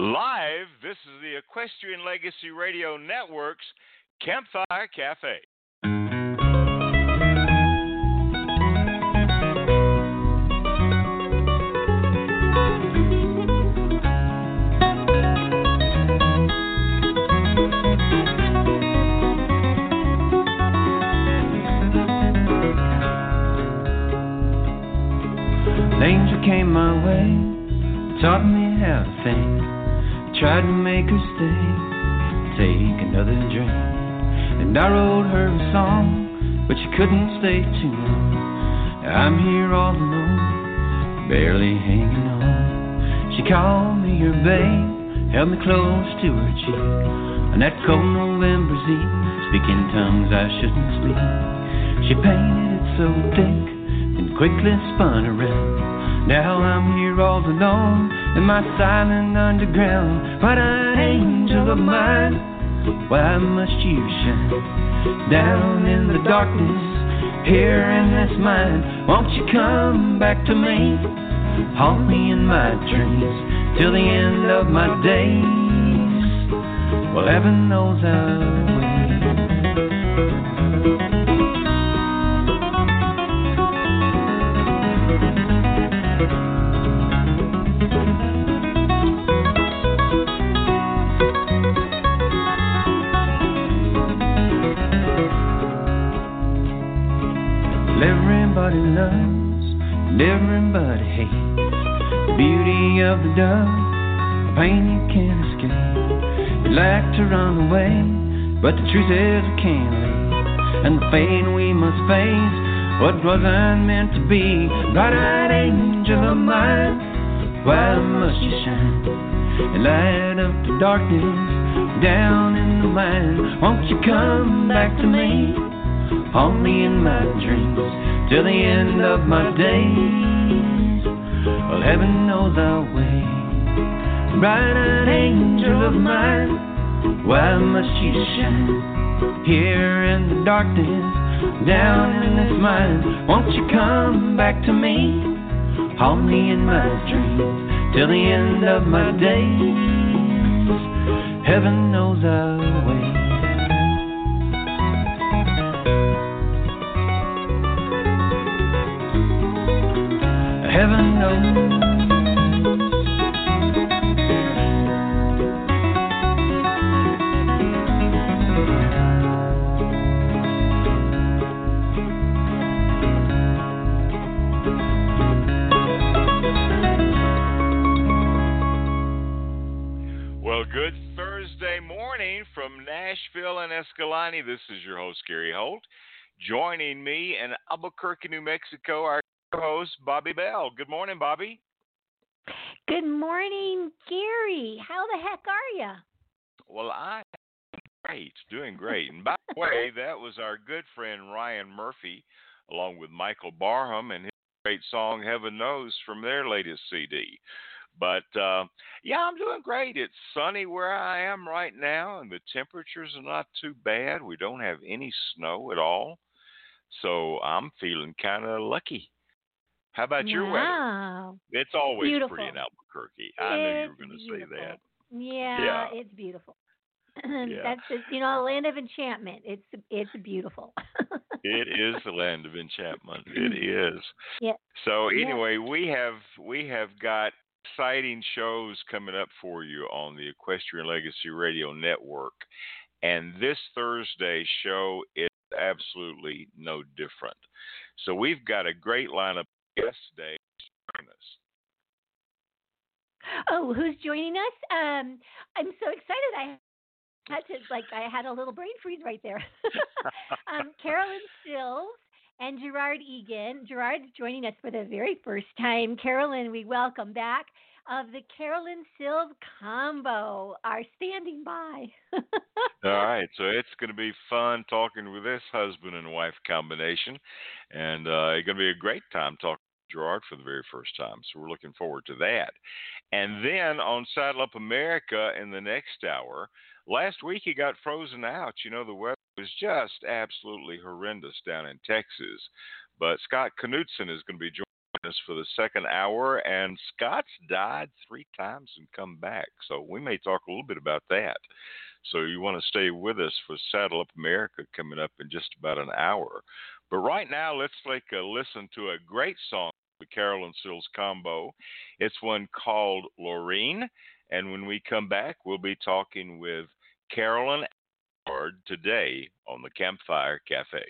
Live, this is the Equestrian Legacy Radio Network's Campfire Cafe. angel came my way, taught me how to think. Tried to make her stay, take another drink. And I wrote her a song, but she couldn't stay too long. I'm here all alone, barely hanging on. She called me her babe, held me close to her cheek. On that cold November's eve, speaking tongues I shouldn't speak. She painted it so thick, and quickly spun around. Now I'm here all alone in my silent underground. But an angel of mine, why must you shine down in the darkness here in this mind? Won't you come back to me, haunt me in my dreams till the end of my days? Well, heaven knows I'll wait. Everybody loves and everybody hates. The beauty of the dove, the pain you can't escape. You like to run away, but the truth is we can't leave. And the fate we must face, what wasn't meant to be. Bright-eyed angel of mine, why must you shine and light up the darkness down in the mind? Won't you come back to me, only in my dreams? Till the end of my days. Well, heaven knows I'll wait. Bright-eyed angel of mine, why must you shine here in the darkness, down in this mine? Won't you come back to me, haunt me in my dreams till the end of my days? Heaven knows I'll wait. Heaven knows. Well, good Thursday morning from Nashville and Escalante. This is your host, Gary Holt. Joining me in Albuquerque, New Mexico, our host, Bobbi Bell. Good morning, Bobbi. Good morning, Gary. How the heck are you? Well, I am great, doing great. And by the way, that was our good friend Ryan Murphy, along with Michael Barham and his great song "Heaven Knows" from their latest CD. But uh, yeah, I'm doing great. It's sunny where I am right now, and the temperatures are not too bad. We don't have any snow at all, so I'm feeling kind of lucky. How about your weather? It's always beautiful. pretty in Albuquerque. I knew you were going to say that. Yeah, yeah. it's beautiful. yeah. That's just, you know a land of enchantment. It's it's beautiful. it is the land of enchantment. It is. Yeah. So anyway, yeah. we have we have got exciting shows coming up for you on the Equestrian Legacy Radio Network, and this Thursday show is absolutely no different. So we've got a great lineup yesterday. Oh, who's joining us? Um, I'm so excited. I had to like I had a little brain freeze right there. um, Carolyn Sills and Gerard Egan. Gerard's joining us for the very first time. Carolyn, we welcome back of the Carolyn Sills combo are standing by. All right, so it's going to be fun talking with this husband and wife combination, and uh, it's going to be a great time talking Gerard for the very first time. So we're looking forward to that. And then on Saddle Up America in the next hour, last week he got frozen out. You know, the weather was just absolutely horrendous down in Texas. But Scott Knudsen is going to be joining us for the second hour, and Scott's died three times and come back. So we may talk a little bit about that. So you want to stay with us for Saddle Up America coming up in just about an hour. But right now, let's take a listen to a great song, the Carolyn Sills combo. It's one called Lorene. And when we come back, we'll be talking with Carolyn today on the Campfire Cafe.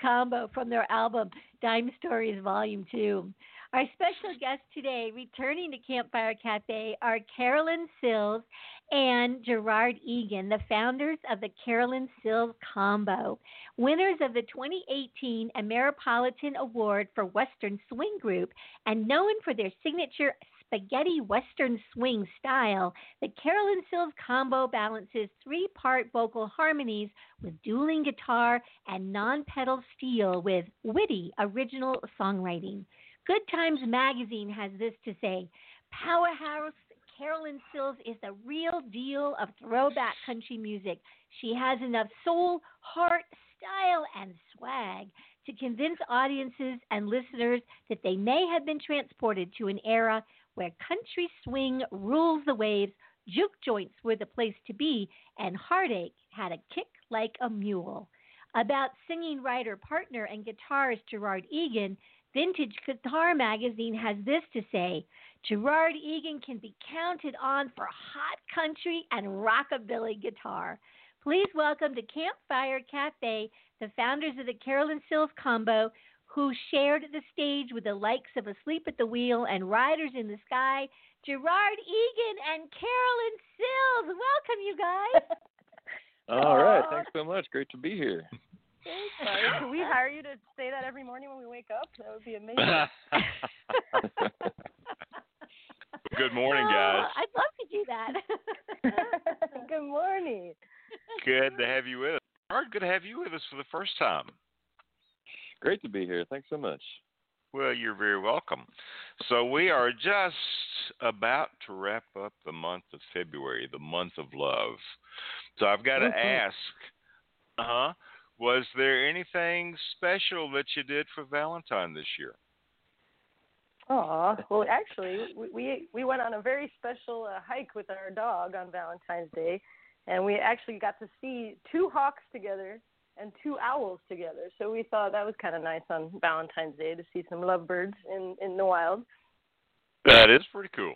Combo from their album Dime Stories Volume 2. Our special guests today, returning to Campfire Cafe, are Carolyn Sills and Gerard Egan, the founders of the Carolyn Sills Combo, winners of the 2018 Ameripolitan Award for Western Swing Group, and known for their signature spaghetti western swing style, the Carolyn Sills combo balances three part vocal harmonies with dueling guitar and non pedal steel with witty original songwriting. Good Times Magazine has this to say Powerhouse Carolyn Sills is the real deal of throwback country music. She has enough soul, heart, style, and swag to convince audiences and listeners that they may have been transported to an era where country swing rules the waves, juke joints were the place to be, and heartache had a kick like a mule. About singing writer, partner, and guitarist Gerard Egan, Vintage Guitar Magazine has this to say Gerard Egan can be counted on for hot country and rockabilly guitar. Please welcome to Campfire Cafe the founders of the Carolyn Sills Combo, who shared the stage with the likes of Asleep at the Wheel and Riders in the Sky, Gerard Egan and Carolyn Sills. Welcome, you guys. All right. Thanks so much. Great to be here. Thanks, Can we hire you to say that every morning when we wake up? That would be amazing. Good morning, oh, guys. Oh, I'd love to do that. Good morning. Good to have you with us. Good to have you with us for the first time. Great to be here. Thanks so much. Well, you're very welcome. So, we are just about to wrap up the month of February, the month of love. So, I've got to Mhm. ask, uh huh, was there anything special that you did for Valentine this year? Aw, well, actually, we, we we went on a very special uh, hike with our dog on Valentine's Day, and we actually got to see two hawks together and two owls together. So we thought that was kind of nice on Valentine's Day to see some lovebirds in in the wild. That is pretty cool.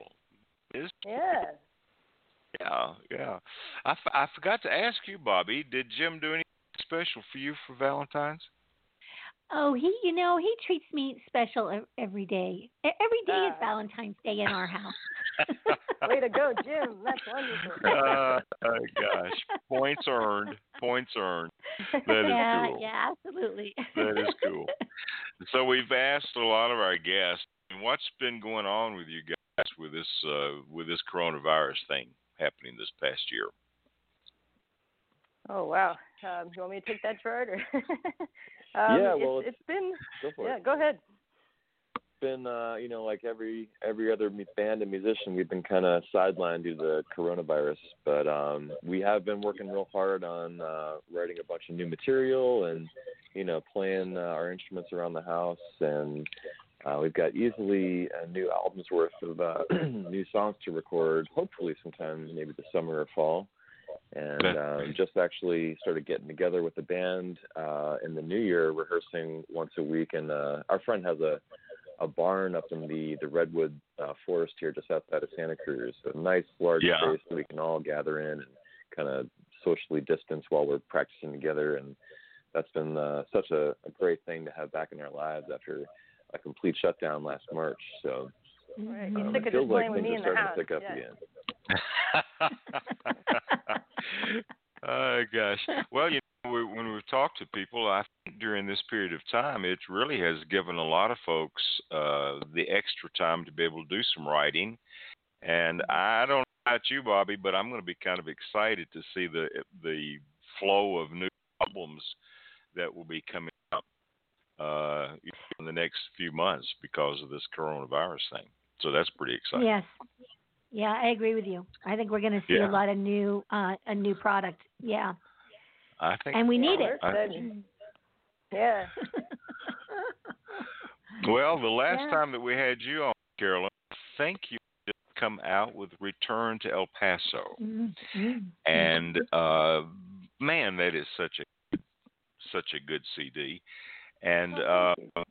It is Yeah. Yeah, yeah. I, f- I forgot to ask you, Bobbi. Did Jim do anything special for you for Valentine's? Oh, he, you know, he treats me special ev- every day. E- Every day is Ah. Valentine's Day in our house. Way to go, Jim. That's wonderful. uh, oh gosh, points earned. Points earned. That is yeah, cool. yeah, absolutely. That is cool. So we've asked a lot of our guests, what's been going on with you guys with this uh, with this coronavirus thing happening this past year? Oh wow. Um, you want me to take that, Gerard? Or um, Yeah, it's, well, it's been. Go for Yeah, it. go ahead. Been uh, you know like every every other band and musician, we've been kind of sidelined due to the coronavirus, but um, we have been working real hard on uh, writing a bunch of new material and you know playing uh, our instruments around the house and. Uh, we've got easily a new album's worth of uh, new songs to record, hopefully sometime maybe the summer or fall. And um, just actually started getting together with the band uh, in the new year, rehearsing once a week. And uh, our friend has a a barn up in the the redwood uh, forest here, just outside of Santa Cruz. So a nice large Yeah. space that we can all gather in and kind of socially distance while we're practicing together. And that's been uh, such a, a great thing to have back in our lives after a complete shutdown last March. So Right. Um, it feels like things are starting house. to pick up yeah. again. oh gosh. Well, you know, we, when we've talked to people, I think during this period of time, it really has given a lot of folks uh, the extra time to be able to do some writing. And I don't know about you, Bobbi, but I'm going to be kind of excited to see the the flow of new albums that will be coming up uh, in the next few months because of this coronavirus thing. So that's pretty exciting. Yes. Yeah, I agree with you. I think we're going to see Yeah. a lot of new, uh, a new product. Yeah, I think. and we need it. I- Yeah. Well, the last Yeah. time that we had you on, Carolyn, thank you did come out with Return to El Paso, Mhm. and uh, man, that is such a such a good CD. And Oh, uh,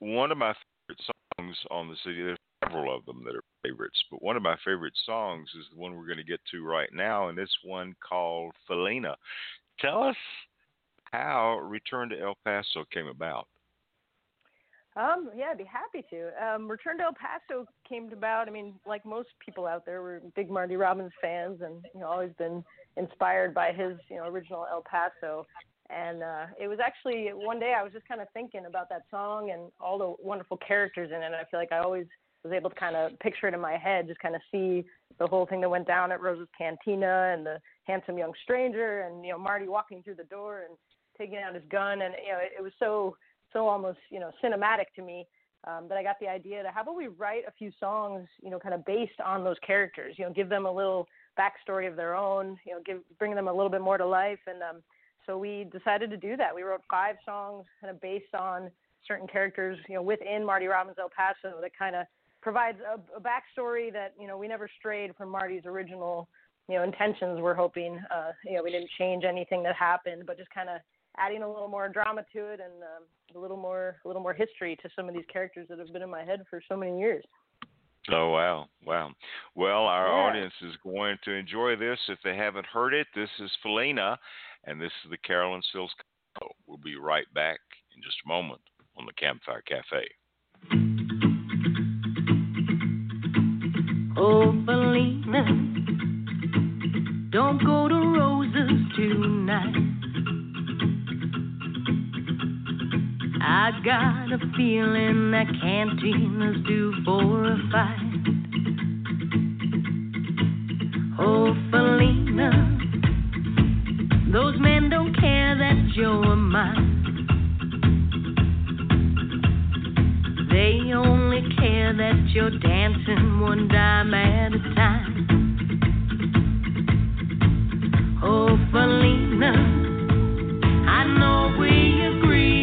one of my favorite songs on the CD, there's several of them that are favorites, but one of my favorite songs is the one we're going to get to right now, and it's one called Felina. Tell us how Return to El Paso came about. Um, yeah, I'd be happy to. Um, Return to El Paso came about. I mean, like most people out there, we're big Marty Robbins fans, and you know, always been inspired by his, you know, original El Paso. And uh, it was actually one day I was just kind of thinking about that song and all the wonderful characters in it. And I feel like I always was able to kind of picture it in my head, just kind of see the whole thing that went down at Rosa's Cantina and the handsome young stranger, and you know, Marty walking through the door and taking out his gun, and you know, it, it was so so almost you know cinematic to me um, that I got the idea to how about we write a few songs you know kind of based on those characters you know give them a little backstory of their own you know give bring them a little bit more to life. And um, so we decided to do that. We wrote five songs kind of based on certain characters you know within Marty Robbins El Paso that kind of provides a, a backstory that you know we never strayed from Marty's original you know intentions we're hoping uh, you know we didn't change anything that happened but just kind of adding a little more drama to it and um, a little more a little more history to some of these characters that have been in my head for so many years. Oh wow, wow. Well, our Yeah. audience is going to enjoy this if they haven't heard it. This is Felina, and this is the Carolyn Sills. We'll be right back in just a moment on the Campfire Cafe. Oh, Felina, don't go to Rosa's tonight. I got a feeling that cantina's due for a fight. Oh, Felina, those men don't care that you're mine. They only care that you're dancing one dime at a time. Oh, Felina, I know we agree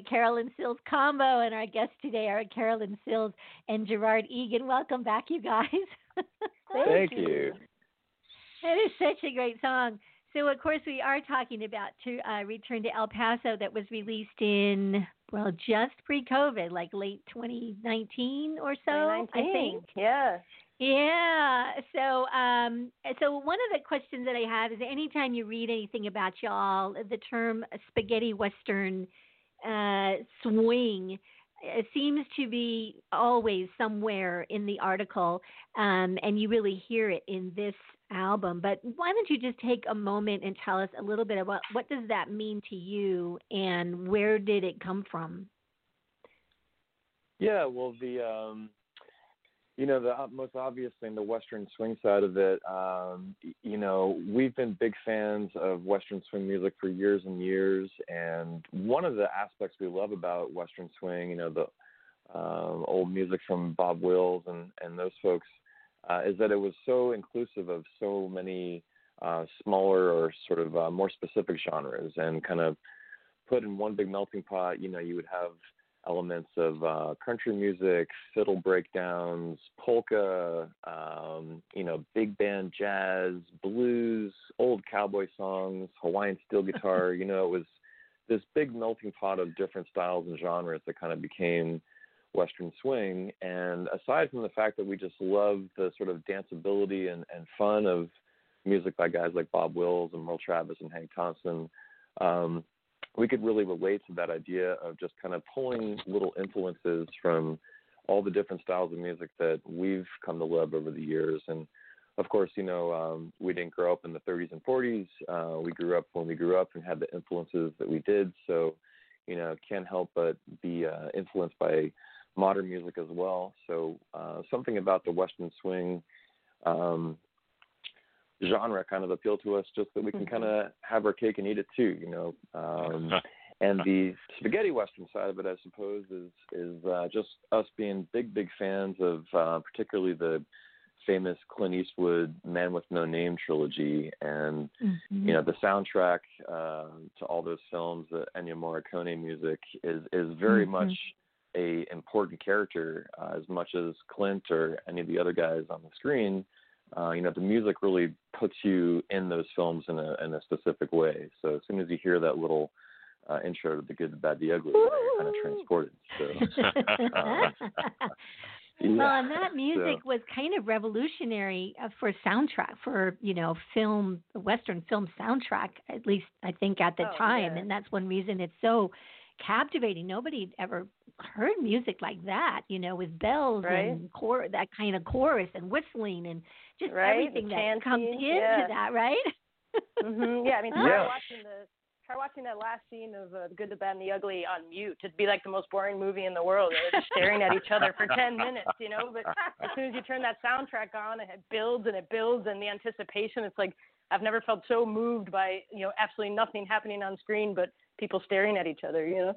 Felina, Carolyn Sills combo, and our guests today are Carolyn Sills and Gerard Egan. Welcome back, you guys. Thank you. That is such a great song. So, of course, we are talking about to uh, Return to El Paso that was released in, well, just pre COVID, like late 2019 or so, I think. Yeah. Yeah. So, um, so one of the questions that I have is anytime you read anything about y'all, the term spaghetti western uh, swing it seems to be always somewhere in the article, um, and you really hear it in this album. But why don't you just take a moment and tell us a little bit about what does that mean to you, and where did it come from? Yeah, well, the um, you know the most obvious thing, the Western swing side of it. Um, you know, we've been big fans of Western swing music for years and years, and one of the aspects we love about Western swing, you know, the um, old music from Bob Wills and and those folks, uh, is that it was so inclusive of so many uh, smaller or sort of uh, more specific genres, and kind of put in one big melting pot. You know, you would have elements of uh, country music, fiddle breakdowns, polka, um, you know, big band jazz, blues, old cowboy songs, Hawaiian steel guitar. you know, it was this big melting pot of different styles and genres that kind of became Western swing. And aside from the fact that we just love the sort of danceability and, and fun of music by guys like Bob Wills and Merle Travis and Hank Thompson, um, we could really relate to that idea of just kind of pulling little influences from all the different styles of music that we've come to love over the years. And of course, you know, um, we didn't grow up in the 30s and 40s. Uh, we grew up when we grew up and had the influences that we did. So, you know, can't help but be uh, influenced by modern music as well. So, uh, something about the Western swing um, genre kind of appealed to us, just that we can kind of have our cake and eat it too, you know. Um, and the spaghetti western side of it, I suppose, is is uh, just us being big, big fans of uh, particularly the famous Clint Eastwood Man with No Name trilogy, and Mhm. you know the soundtrack uh, to all those films, the Ennio Morricone music, is is very Mhm. much a important character uh, as much as Clint or any of the other guys on the screen. Uh, you know, the music really puts you in those films in a in a specific way. So as soon as you hear that little uh, intro to the Good, the Bad, the Ugly, you're kind of transported. So um, Well, and that music was kind of revolutionary uh, for soundtrack for you know film Western film soundtrack. At least I think at the Oh, time, yeah. and that's one reason it's so captivating. Nobody had ever heard music like that, you know, with bells Right. and chor- that kind of chorus and whistling and just Right, the everything that comes into yeah. that, right? hmm Yeah, I mean, try Yeah. watching the try watching that last scene of uh, The Good, the Bad, and the Ugly on mute. It'd be like the most boring movie in the world. They're just staring at each other for ten minutes, you know. But as soon as you turn that soundtrack on, it builds and it builds, and the anticipation. It's like I've never felt so moved by you know absolutely nothing happening on screen, but people staring at each other. You know.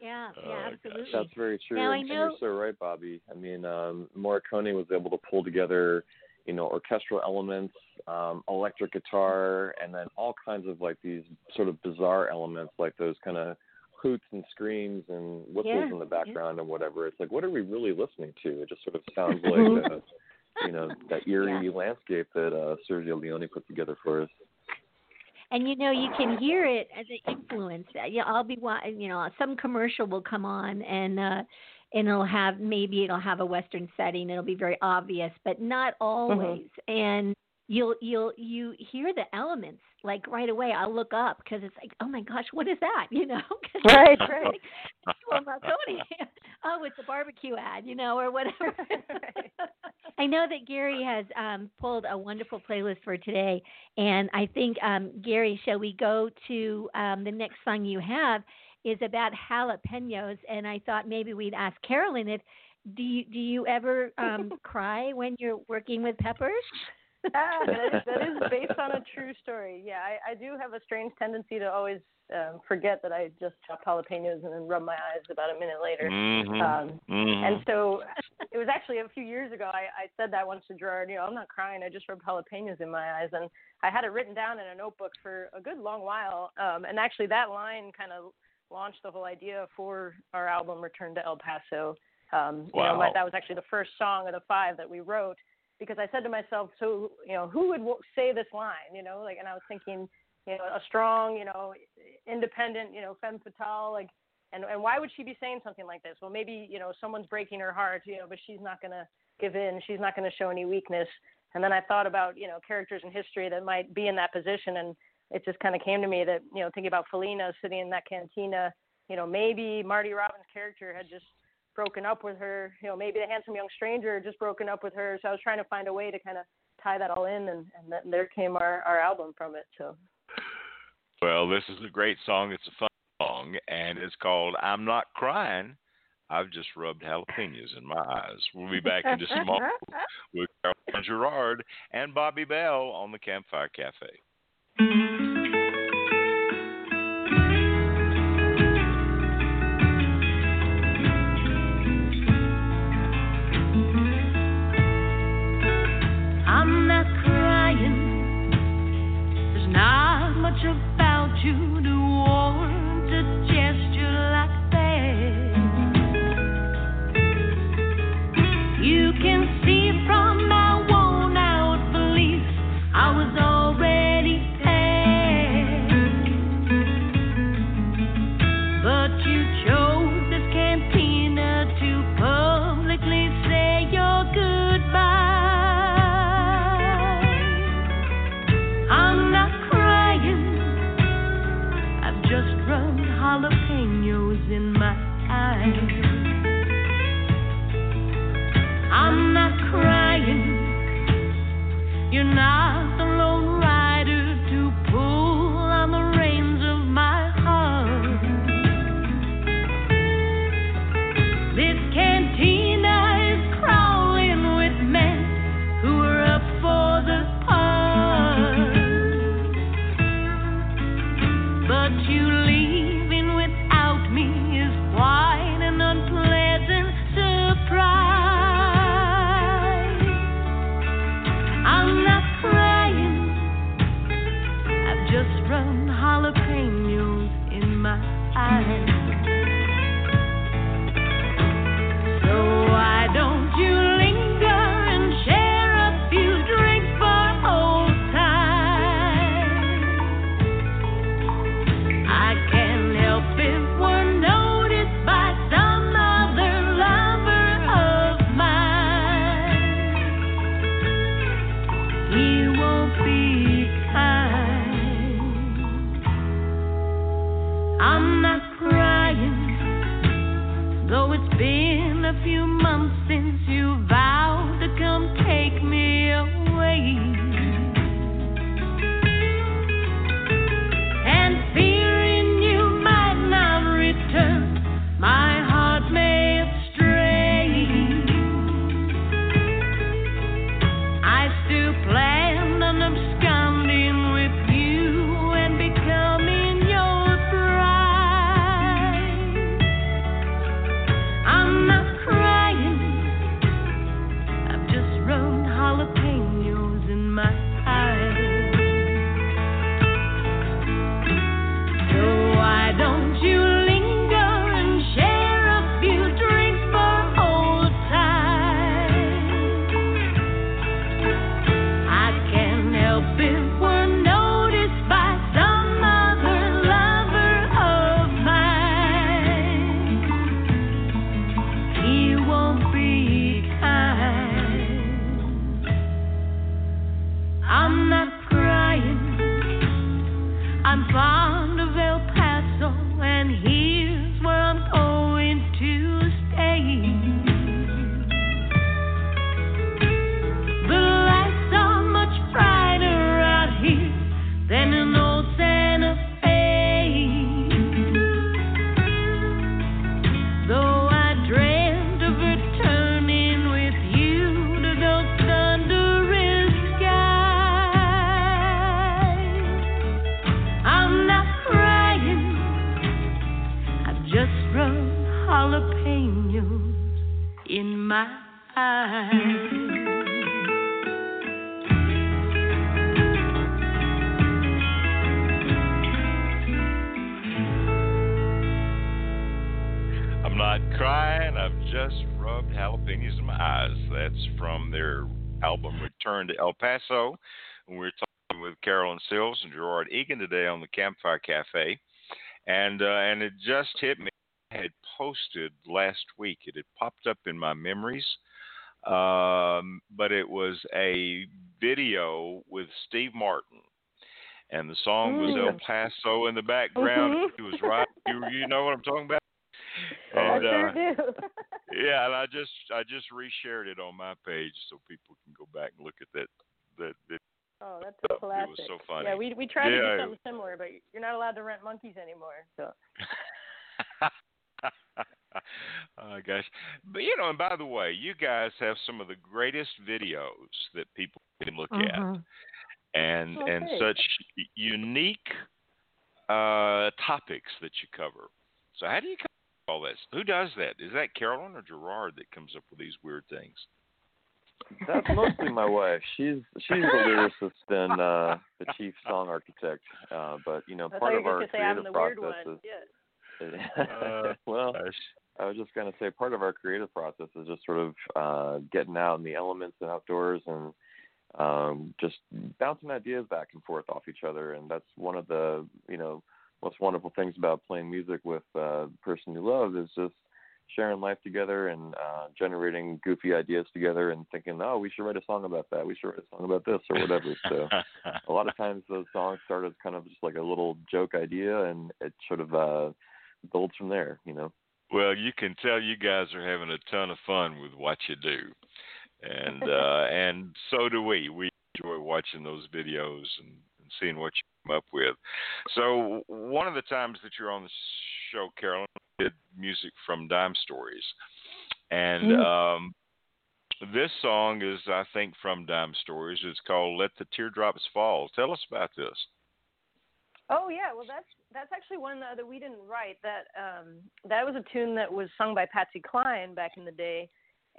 Yeah, Oh, yeah, gosh. absolutely. That's very true. Now, I and, and you're so right, Bobbi. I mean, um, Morricone was able to pull together, you know, orchestral elements, um, electric guitar, and then all kinds of like these sort of bizarre elements, like those kind of hoots and screams and whistles Yeah, in the yeah. background and whatever. It's like, what are we really listening to? It just sort of sounds like, uh, you know, that eerie landscape that uh, Sergio Leone put together for us. And you know you can hear it as an influence. Uh, yeah i'll be you know some commercial will come on and uh and it'll have maybe it'll have a western setting. It'll be very obvious but not always. And you'll you'll you hear the elements like right away i'll look up because it's like oh my gosh what is that you know Right, right. well Morricone oh it's a barbecue ad you know or whatever Right. I know that Gary has um, pulled a wonderful playlist for today, and I think um, Gary, shall we go to um, the next song you have is about jalapenos, and I thought maybe we'd ask Carolyn if do you do you ever um, cry when you're working with peppers? Ah, that is, that is based on a true story. Yeah, I, I do have a strange tendency to always um, forget that I just chopped jalapenos and then rub my eyes about a minute later. Mhm. Um, Mhm. And so it was actually a few years ago. I, I said that once to Gerard. You know, I'm not crying. I just rubbed jalapenos in my eyes, and I had it written down in a notebook for a good long while. Um, and actually, that line kind of launched the whole idea for our album Return to El Paso. Um, You know, Wow. that was actually the first song of the five that we wrote because I said to myself, so you know, who would say this line? You know, like, and I was thinking, you know, a strong, you know, independent, you know, femme fatale, like and and why would she be saying something like this? Well, maybe you know someone's breaking her heart, you know, but she's not to give in. She's not to show any weakness. And then I thought about you know characters in history that might be in that position, and it just kind of came to me that you know thinking about Felina sitting in that cantina, you know, maybe Marty Robbins' character had just broken up with her. You know, maybe the handsome young stranger just broken up with her. So I was trying to find a way to kind of tie that all in, and and then there came our our album from it. So Well, this is a great song. It's a fun song, and it's called "I'm Not Crying." I've just rubbed jalapenos in my eyes. We'll be back in just a moment with Carolyn Gerard and Bobbi Bell on the Campfire Cafe. Paso. And we're talking with Carolyn Sills and Gerard Egan today on the Campfire Cafe. And uh, and it just hit me. I had posted last week. It had popped up in my memories. Um, but it was a video with Steve Martin. And the song was El Paso in the background. Mhm. It was right. You, you know what I'm talking about? I And, sure uh, do. yeah, and I just I just reshared it on my page so people can go back and look at that that, that oh, that's It a was classic. so funny. Yeah, we we tried to do something similar, but you're not allowed to rent monkeys anymore. So oh gosh. But you know, and by the way, you guys have some of the greatest videos that people can look at Mhm. and Oh, and such unique uh topics that you cover. So how do you cover all this? Who does that? Is that Carolyn or Gerard that comes up with these weird things? That's mostly my wife. She's she's the lyricist and uh, the chief song architect. Uh, but you know, I part of our going say I'm creative the weird process one. is Yeah. Uh, well, Gosh. I was just gonna say part of our creative process is just sort of uh, getting out in the elements and outdoors and um, just bouncing ideas back and forth off each other. And that's one of the you know most wonderful things about playing music with uh, the person you love is just sharing life together and uh, generating goofy ideas together and thinking, oh, we should write a song about that. We should write a song about this or whatever. so a lot of times those songs start as kind of just like a little joke idea and it sort of uh, builds from there. You know. Well, you can tell you guys are having a ton of fun with what you do, and uh, and so do we. We enjoy watching those videos and, and seeing what you come up with. So one of the times that you're on the show, Carolyn, did music from Dime Stories, and Mm. um, this song is, I think, from Dime Stories. It's called "Let the Teardrops Fall." Tell us about this. Oh yeah, well that's that's actually one that, we didn't write. That um that was a tune that was sung by Patsy Cline back in the day.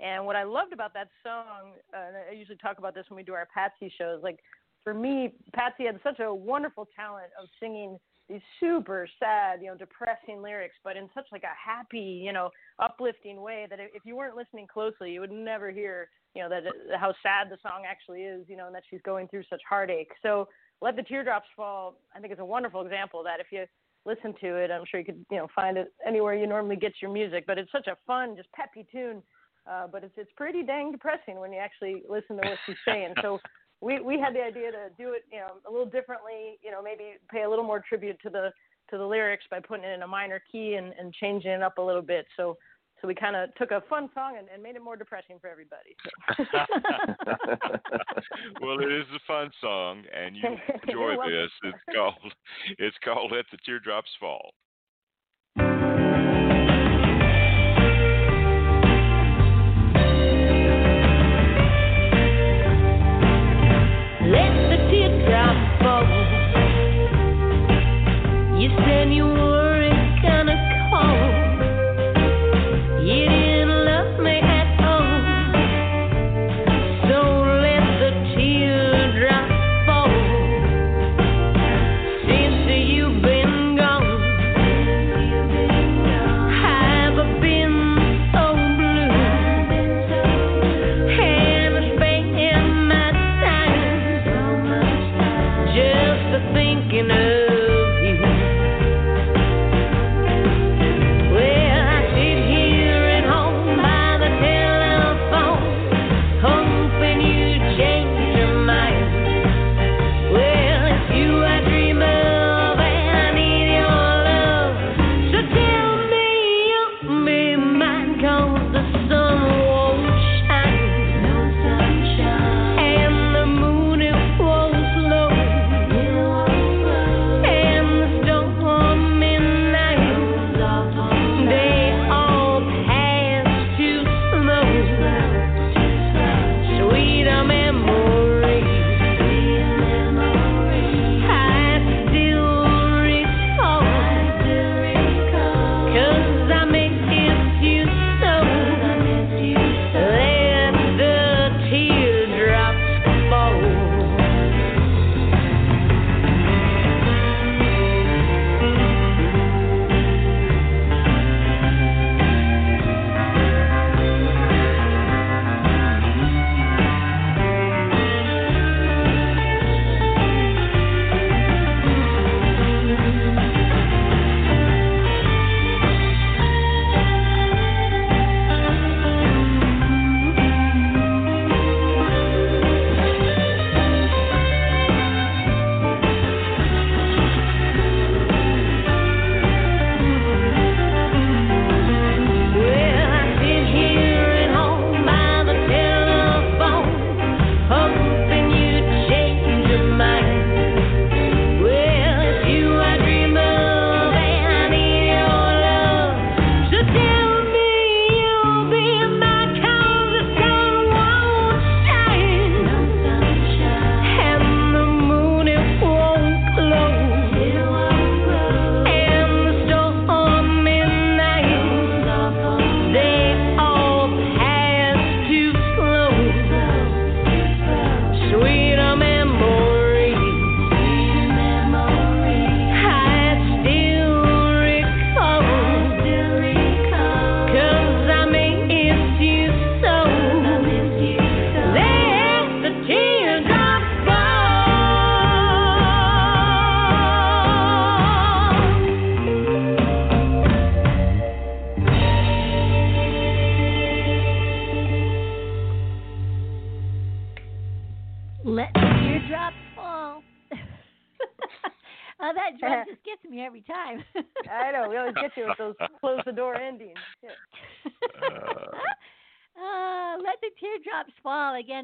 And what I loved about that song, uh, and I usually talk about this when we do our Patsy shows, like for me, Patsy had such a wonderful talent of singing these super sad, you know, depressing lyrics, but in such like a happy, you know, uplifting way that if you weren't listening closely, you would never hear, you know, that how sad the song actually is, you know, and that she's going through such heartache. So let the teardrops fall i think is a wonderful example that if you listen to it i'm sure you could you know find it anywhere you normally get your music but it's such a fun just peppy tune uh but it's it's pretty dang depressing when you actually listen to what she's saying so we we had the idea to do it you know a little differently you know maybe pay a little more tribute to the to the lyrics by putting it in a minor key and and changing it up a little bit so so we kind of took a fun song and, and made it more depressing for everybody. So. well, it is a fun song, and you enjoy this. It's called it's called "Let the Teardrops Fall."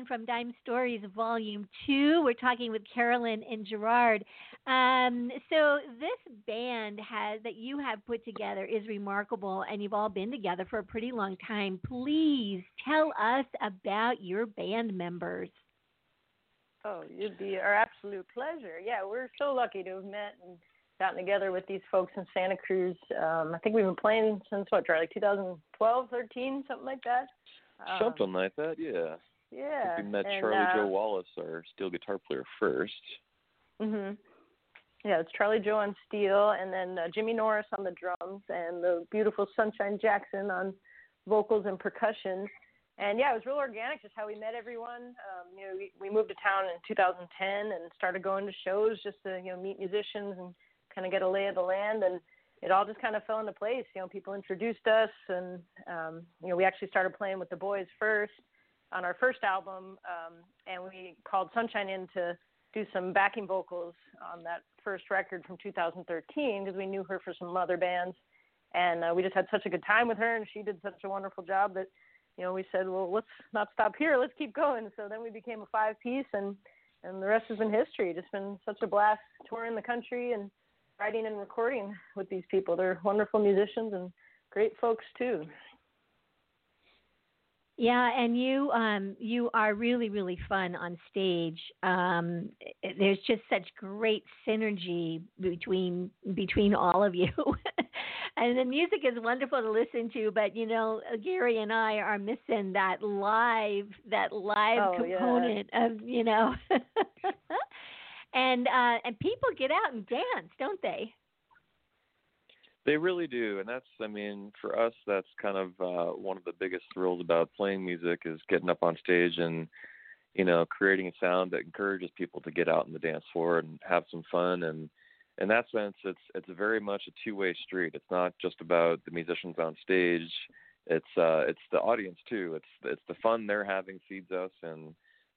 From Dime Stories Volume 2. We're talking with Carolyn and Gerard. Um, so, this band has that you have put together is remarkable, and you've all been together for a pretty long time. Please tell us about your band members. Oh, it'd be our absolute pleasure. Yeah, we're so lucky to have met and gotten together with these folks in Santa Cruz. Um, I think we've been playing since what, Charlie, 2012, 13, something like that. Um, Something like that, yeah. Yeah. We met and, Charlie uh, Joe Wallace, our steel guitar player, first. Mhm. Yeah, it's Charlie Joe on steel, and then uh, Jimmy Norris on the drums, and the beautiful Sunshine Jackson on vocals and percussion. And yeah, it was real organic, just how we met everyone. Um, you know, we, we moved to town in 2010 and started going to shows just to you know meet musicians and kind of get a lay of the land. And it all just kind of fell into place. You know, people introduced us, and um, you know, we actually started playing with the boys first on our first album, um, and we called Sunshine in to do some backing vocals on that first record from 2013 because we knew her for some other bands. and uh, we just had such a good time with her, and she did such a wonderful job that you know we said, well, let's not stop here, let's keep going. So then we became a five piece, and and the rest has been history. Just been such a blast touring the country and writing and recording with these people. They're wonderful musicians and great folks too. Yeah, and you um you are really really fun on stage. Um there's just such great synergy between between all of you. and the music is wonderful to listen to, but you know, Gary and I are missing that live that live Oh, yeah. component of, you know. and uh and people get out and dance, don't they? They really do, and that's I mean, for us that's kind of uh one of the biggest thrills about playing music is getting up on stage and you know, creating a sound that encourages people to get out on the dance floor and have some fun and in that sense it's it's very much a two-way street. It's not just about the musicians on stage. It's uh it's the audience too. It's it's the fun they're having feeds us and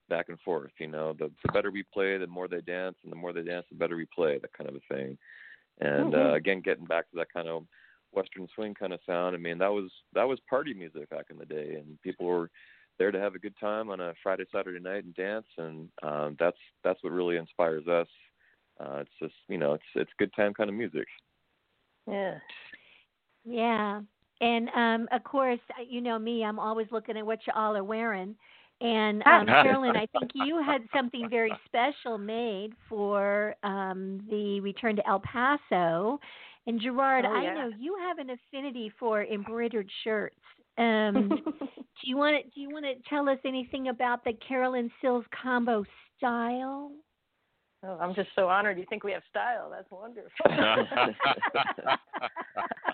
back and forth, you know. The the better we play, the more they dance and the more they dance the better we play, that kind of a thing and Mhm. uh, again getting back to that kind of western swing kind of sound i mean that was that was party music back in the day and people were there to have a good time on a friday saturday night and dance and um that's that's what really inspires us uh it's just you know it's it's good time kind of music Yeah. Yeah. And um of course, uh, you know me, I'm always looking at what you all are wearing. And um Carolyn, I think you had something very special made for um the return to El Paso. And Gerard, Oh, I know you have an affinity for embroidered shirts. Um do you want to do you want to tell us anything about the Carolyn Sills combo style? Oh, I'm just so honored. You think we have style? That's wonderful.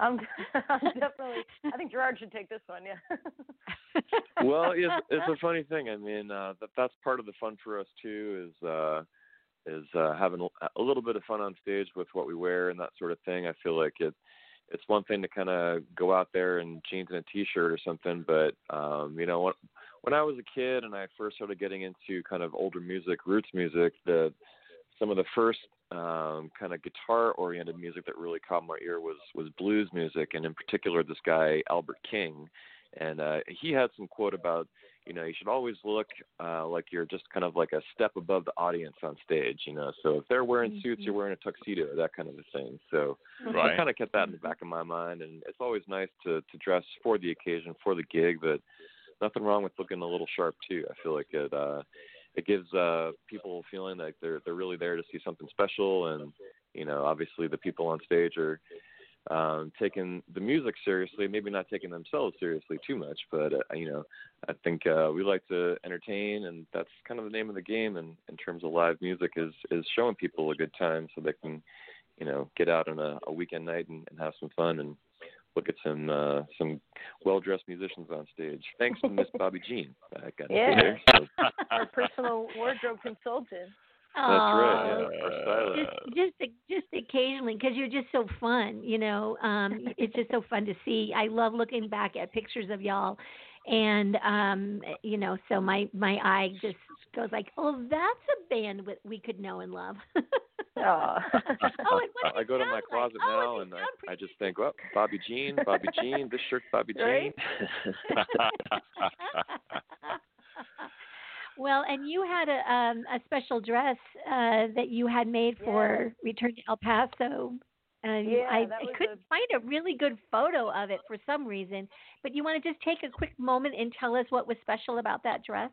I'm, I'm definitely. I think Gerard should take this one. Yeah. well it's it's a funny thing i mean uh that that's part of the fun for us too is uh is uh having a a little bit of fun on stage with what we wear and that sort of thing i feel like it it's one thing to kind of go out there in jeans and a t-shirt or something but um you know when when i was a kid and i first started getting into kind of older music roots music the some of the first um kind of guitar oriented music that really caught my ear was was blues music and in particular this guy albert king and uh he had some quote about you know you should always look uh like you're just kind of like a step above the audience on stage you know so if they're wearing suits you're wearing a tuxedo that kind of a thing so I kind of kept that in the back of my mind, and it's always nice to to dress for the occasion, for the gig. But nothing wrong with looking a little sharp too. I feel like it uh it gives uh people feeling like they're they're really there to see something special, and you know, obviously the people on stage are um taking the music seriously, maybe not taking themselves seriously too much, but uh, you know, I think uh we like to entertain, and that's kind of the name of the game. And in terms of live music, is is showing people a good time so they can you know, get out on a, a weekend night and, and have some fun and look at some uh, some well dressed musicians on stage. Thanks to Miss Bobbi Jean. I got Yeah. there. So, Our personal wardrobe consultant. that's right. Yeah, just just just occasionally because you're just so fun you know um it's just so fun to see i love looking back at pictures of y'all and um you know so my my eye just goes like oh that's a band we could know and love. oh and I go to my sounds like. closet Oh, now and I, I just think, well, Bobbi Jean, Bobbi Jean, this shirt's Bobbi Right? Jean. well, and you had a um, a special dress uh, that you had made for Return to El Paso. And Yeah, I, I couldn't a- find a really good photo of it for some reason. But you want to just take a quick moment and tell us what was special about that dress?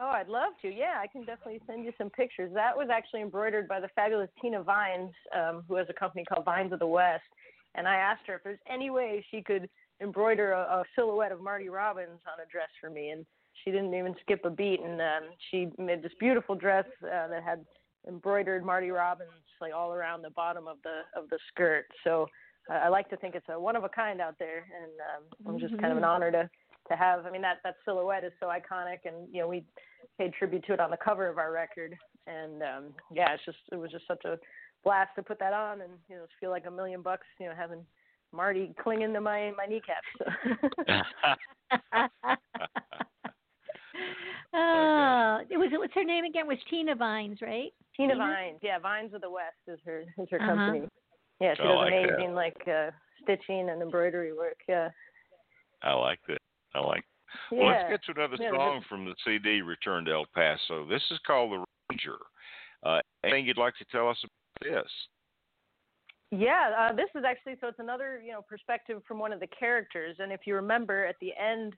Oh, I'd love to. Yeah, I can definitely send you some pictures. That was actually embroidered by the fabulous Tina Vines, um, who has a company called Vines of the West. And I asked her if there's any way she could embroider a, a silhouette of Marty Robbins on a dress for me, and she didn't even skip a beat. And um, she made this beautiful dress uh, that had embroidered Marty Robbins like all around the bottom of the of the skirt. So uh, I like to think it's a one of a kind out there, and um, I'm just kind of an Mhm. honor to to have. I mean that that silhouette is so iconic, and you know we paid tribute to it on the cover of our record, and um, yeah, it's just it was just such a blast to put that on, and you know feel like a million bucks, you know having Marty clinging to my my kneecaps. oh, it was what's her name again? Was Tina Vines, right? Tina Tina? Vines, yeah, Vines of the West is her is her Uh-huh. company. Yeah, she I does like that. amazing like uh stitching and embroidery work. Yeah. I like that. I like. Yeah. Well, let's get to another Yeah, song from the CD Return to El Paso. This is called The Ranger. Uh, anything you'd like to tell us about this? Yeah, uh, this is actually so it's another you know perspective from one of the characters, and if you remember at the end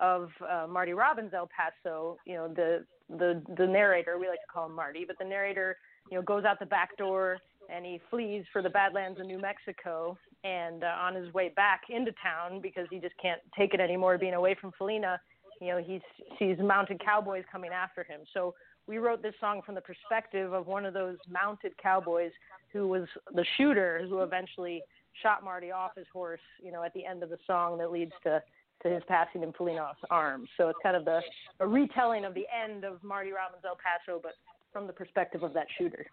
of uh, Marty Robbins El Paso, you know the the the narrator we like to call him Marty, but the narrator you know goes out the back door and he flees for the Badlands of New Mexico, and uh, on his way back into town because he just can't take it anymore being away from Felina, you know he sees mounted cowboys coming after him. So we wrote this song from the perspective of one of those mounted cowboys who was the shooter who eventually shot Marty off his horse, you know, at the end of the song that leads to to his passing in Felina's arms. So it's kind of the a retelling of the end of Marty Robbins El Paso, but from the perspective of that shooter.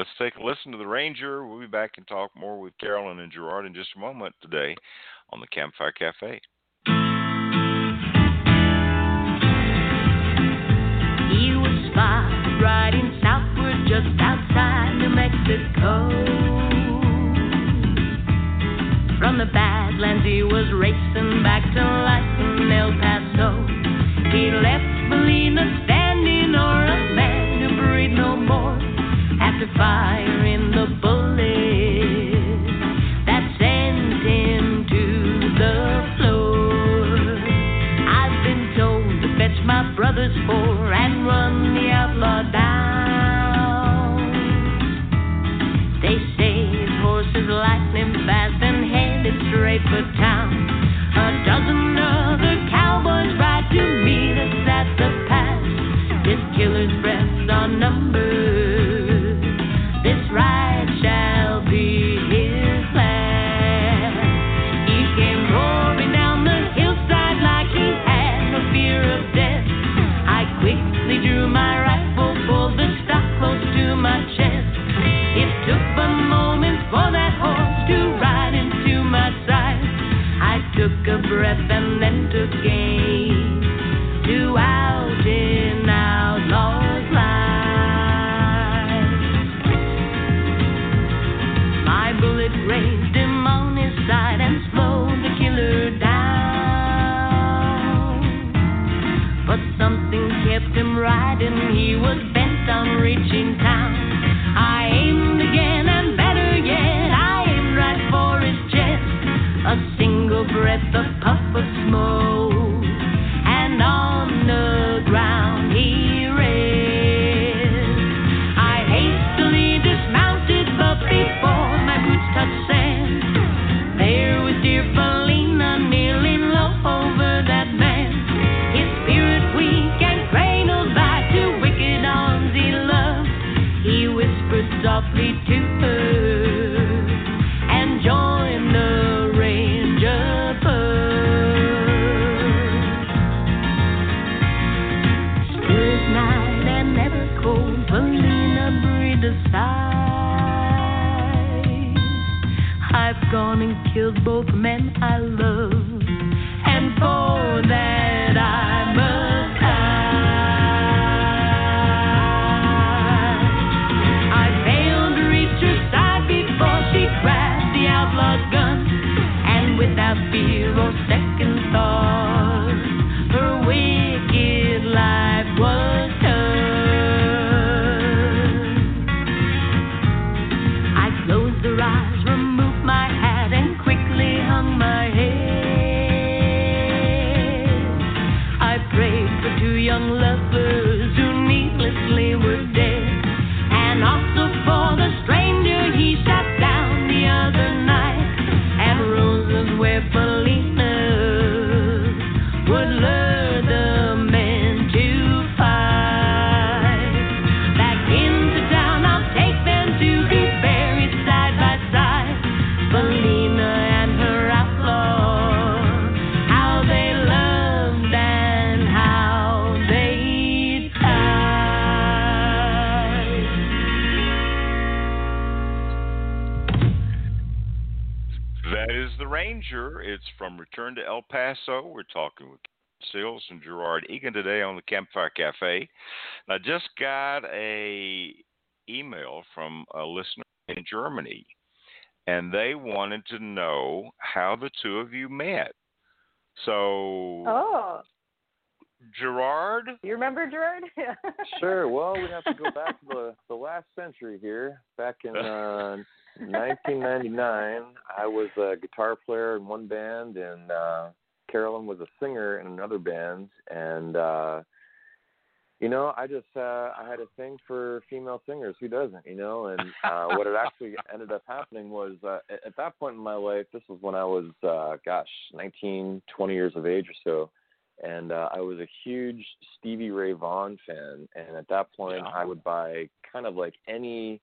Let's take a listen to The Ranger. We'll be back and talk more with Carolyn and Gerard in just a moment today on the Campfire Cafe. He was spotted riding southward just outside New Mexico. From the Badlands, he was racing back to life in El Paso. He left Felina standing, or a man who breathed no more after in the bullet Sills and Gerard Egan today on the Campfire Cafe. I just got a email from a listener in Germany, and they wanted to know how the two of you met. So, Oh, Gerard, you remember Gerard? Sure. Well, we have to go back to the, the last century here. Back in uh, 1999, I was a guitar player in one band, and uh, Carolyn was a singer in another band. And uh, you know, I just uh, I had a thing for female singers. Who doesn't? You know. And uh, what it actually ended up happening was uh, at, at that point in my life, this was when I was, uh, gosh, 19, 20 years of age or so and uh, I was a huge Stevie Ray Vaughan fan. And at that point, Yeah. I would buy kind of like any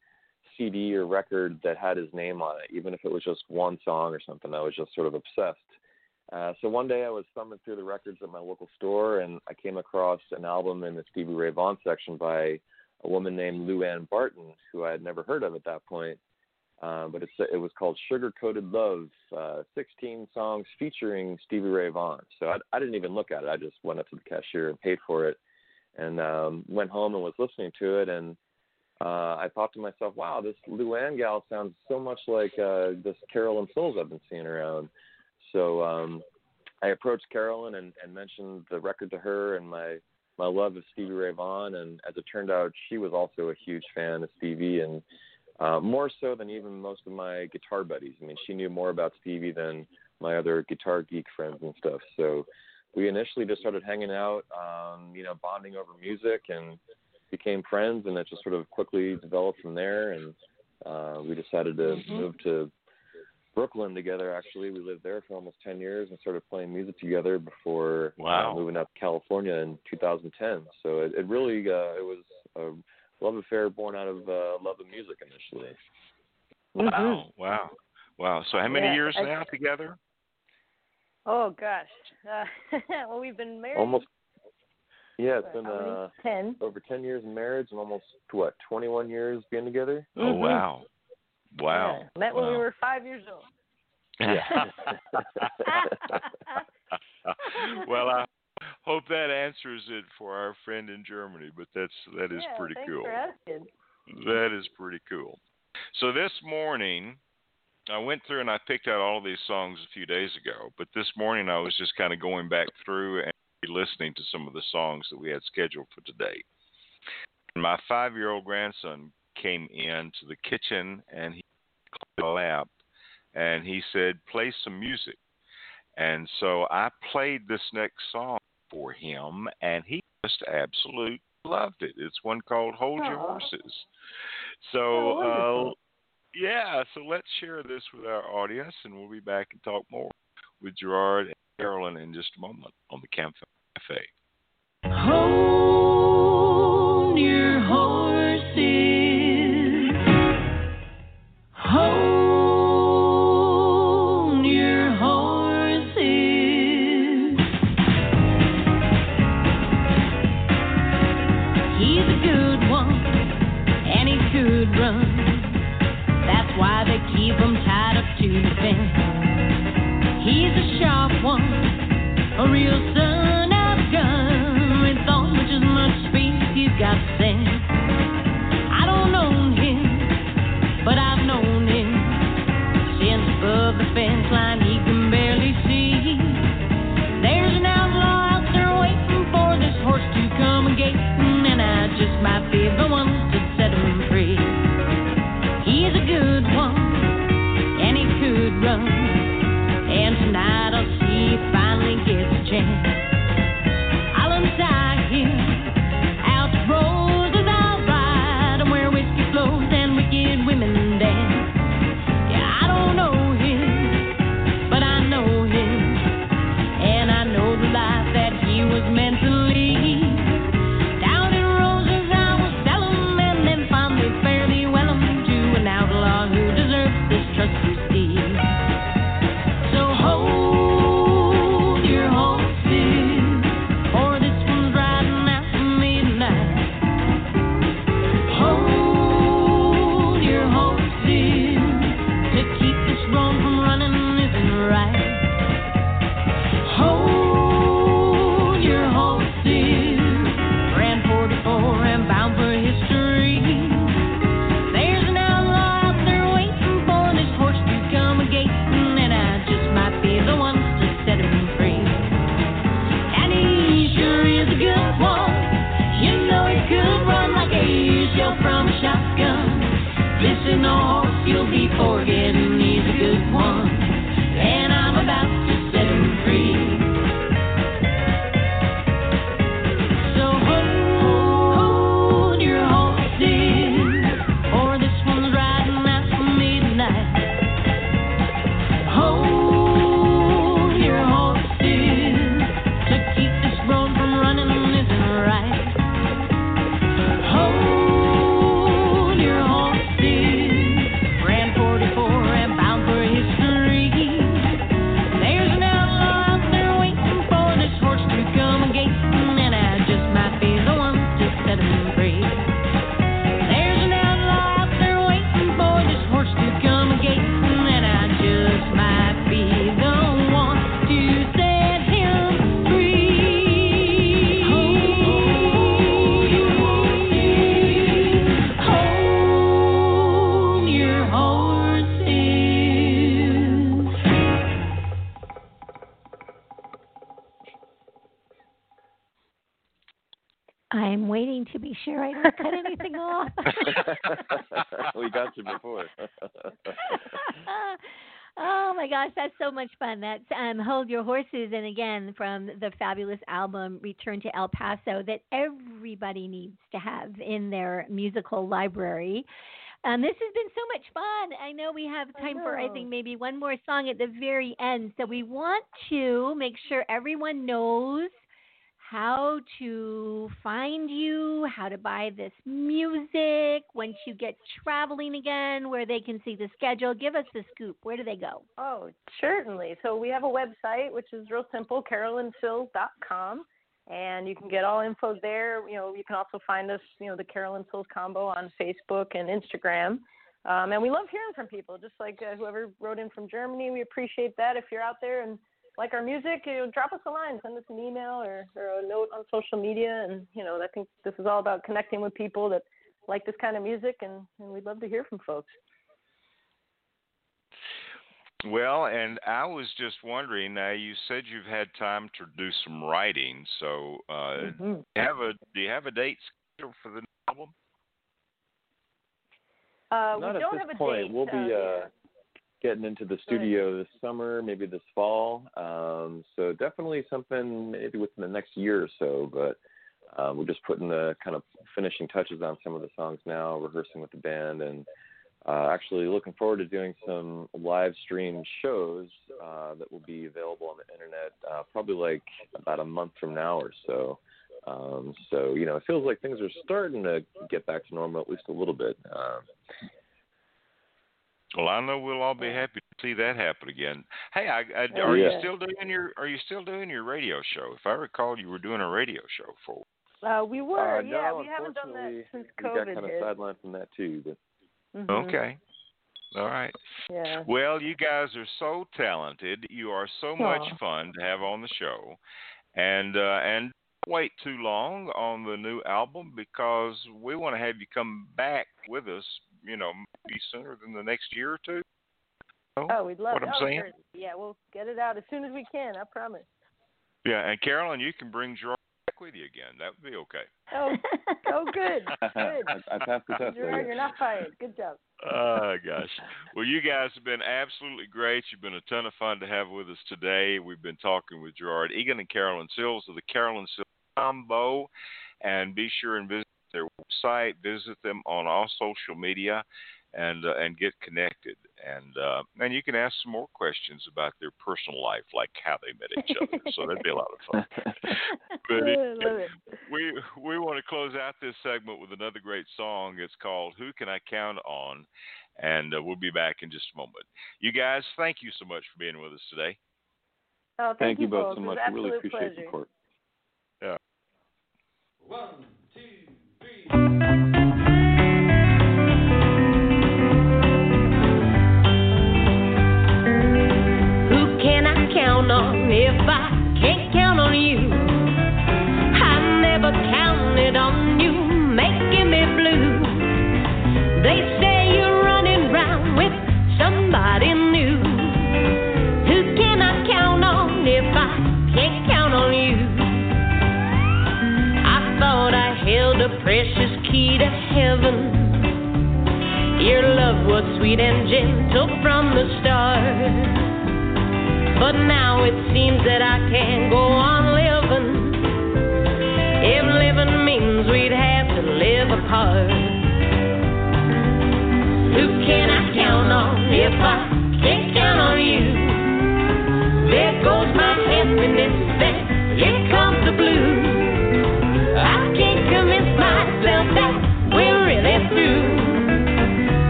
CD or record that had his name on it, even if it was just one song or something. I was just sort of obsessed. Uh, so one day I was thumbing through the records at my local store, and I came across an album in the Stevie Ray Vaughan section by a woman named Lou Ann Barton, who I had never heard of at that point. Uh, but it was called Sugar Coated Love, uh, 16 songs featuring Stevie Ray Vaughan. So I, I didn't even look at it. I just went up to the cashier and paid for it, and um, went home and was listening to it. And uh, I thought to myself, "Wow, this Lou Ann gal sounds so much like uh, this Carolyn Sills I've been seeing around." So um, I approached Carolyn and, and mentioned the record to her and my my love of Stevie Ray Vaughan. And as it turned out, she was also a huge fan of Stevie and uh, more so than even most of my guitar buddies. I mean, she knew more about Stevie than my other guitar geek friends and stuff. So we initially just started hanging out, um, you know, bonding over music and became friends, and it just sort of quickly developed from there. And uh, we decided to Mhm. move to Brooklyn together. Actually, we lived there for almost ten years and started playing music together before Wow. uh, moving up to California in 2010. So it, it really uh, it was a love affair born out of uh, love of music initially. wow, wow, wow. So how many Yeah, years I- now together? Oh gosh. Uh, well, we've been married. Almost. Yeah, it's been uh, ten. over 10 years in marriage and almost what 21 years being together. Oh Mhm. wow, wow. Yeah. Met when we were five years old. Yeah. well, I hope that answers it for our friend in Germany. But that's that is yeah, pretty thanks cool. for asking. That is pretty cool. So this morning, I went through and I picked out all of these songs a few days ago. But this morning, I was just kind of going back through and listening to some of the songs that we had scheduled for today. And my five-year-old grandson came into the kitchen and he climbed my lap and he said, "Play some music." And so I played this next song for him, and he just absolutely loved it. It's one called "Hold Your Horses." So, uh, yeah, so let's share this with our audience, and we'll be back and talk more with Gerard and Carolyn in just a moment on the Campfire Cafe. Hold your horses. 人。The fabulous album Return to El Paso that everybody needs to have in their musical library. Um, this has been so much fun. I know we have I time for, I think, maybe one more song at the very end. So we want to make sure everyone knows how to find you, how to buy this music, once you get traveling again, where they can see the schedule. Give us the scoop. Where do they go? Oh, certainly. So we have a website which is real simple, carolynsills.com, and you can get all info there. You know, you can also find us, you know, the Carolyn Sills Combo on Facebook and Instagram. Um, and we love hearing from people, just like uh, whoever wrote in from Germany. We appreciate that. If you're out there and like our music, you know, drop us a line, send us an email or, or a note on social media. And, you know, I think this is all about connecting with people that like this kind of music, and, and we'd love to hear from folks. Well, and I was just wondering. Now, you said you've had time to do some writing. So, uh, Mhm. do you have a do you have a date scheduled for the album? Uh, Not we at don't this have a point. date. We'll be uh, uh, yeah. Getting into the studio this summer, maybe this fall. Um, so definitely something maybe within the next year or so. But um, we're just putting the kind of finishing touches on some of the songs now, rehearsing with the band, and uh, actually looking forward to doing some live stream shows uh, that will be available on the internet uh, probably like about a month from now or so. Um, so you know, it feels like things are starting to get back to normal at least a little bit. Um, Well, I know we'll all be happy to see that happen again. Hey, I, I, Oh, are you still doing your Are you still doing your radio show? If I recall, you were doing a radio show for. Uh, we were, uh, yeah. no, we haven't done that unfortunately, since we got COVID kind of hit. sidelined from that too. But Mhm. Okay. All right. Yeah. Well, you guys are so talented. You are so much fun to have on the show, and uh, and don't wait too long on the new album because we want to have you come back with us. You know, maybe sooner than the next year or two. know Oh, we'd love what it. I'm oh, saying? sure. Yeah, we'll get it out as soon as we can. I promise. Yeah, and Carolyn, you can bring Gerard back with you again. That would be okay. Oh, oh, good, I, good. I passed the test. You're, you're not fired. Good job. Oh gosh. Well, you guys have been absolutely great. You've been a ton of fun to have with us today. We've been talking with Gerard Egan and Carolyn Sills of the Carolyn Sills Combo, and be sure and visit their website. Visit them on all social media, and uh, and get connected. And uh, and you can ask some more questions about their personal life, like how they met each other. so that'd be a lot of fun. But Love it. we we want to close out this segment with another great song. It's called "Who Can I Count On," and uh, we'll be back in just a moment. You guys, thank you so much for being with us today. Oh, thank, Thank you both so much. was We really absolute appreciate pleasure. the support. Who heaven. Your love was sweet and gentle from the start. But now it seems that I can't go on living. If living means we'd have to live apart. Who can I count on if I can't count on you? There goes my happiness, then here comes the blues.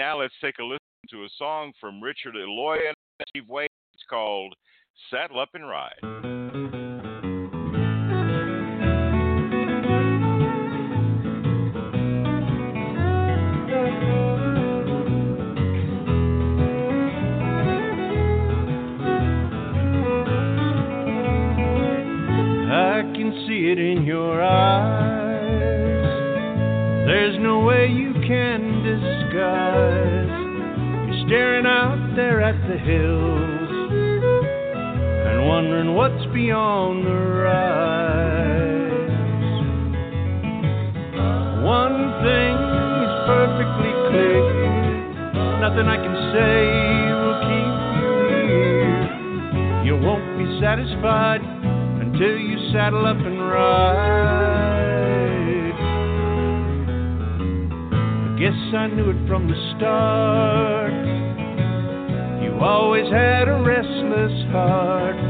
Now, let's take a listen to a song from Richard Eloy and Steve Wade. It's called Saddle Up and Ride. I can see it in your eyes. There's no way you can disguise. You're staring out there at the hills and wondering what's beyond the rise. One thing is perfectly clear. Nothing I can say will keep you here. You won't be satisfied until you saddle up and ride. Guess I knew it from the start. You always had a restless heart.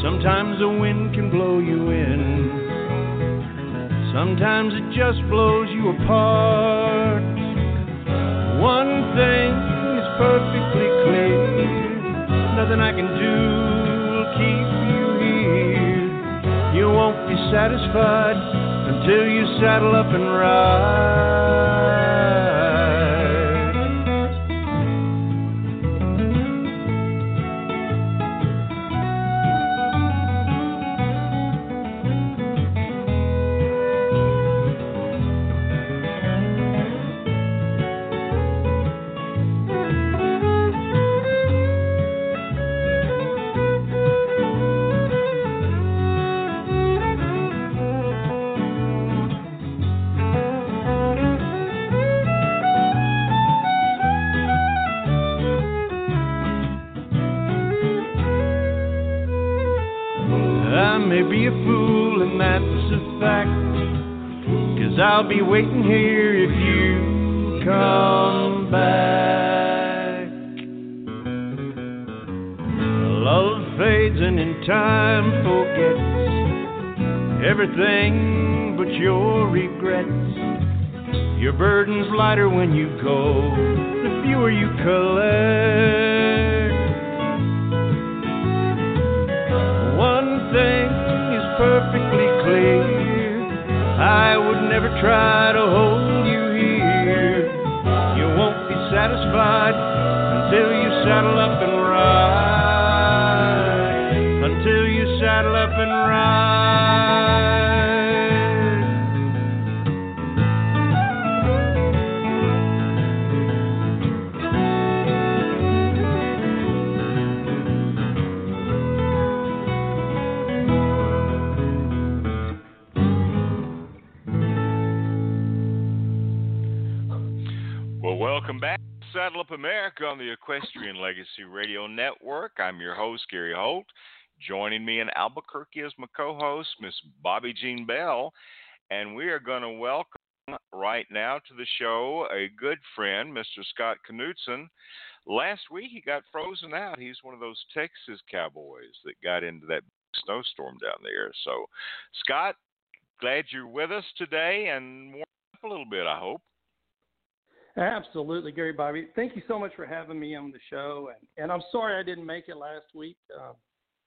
Sometimes the wind can blow you in, sometimes it just blows you apart. One thing is perfectly clear nothing I can do will keep you here. You won't be satisfied until you saddle up and ride. Burden's lighter when you go, host, Gary Holt. Joining me in Albuquerque as my co host, Miss Bobbi Jean Bell. and we are going to welcome right now to the show a good friend, Mr. Scott Knudsen. Last week he got frozen out. He's one of those Texas cowboys that got into that snowstorm down there. So, Scott, glad you're with us today and warm up a little bit, I hope. Absolutely, Gary Bobbi. Thank you so much for having me on the show. And, and I'm sorry I didn't make it last week. Uh,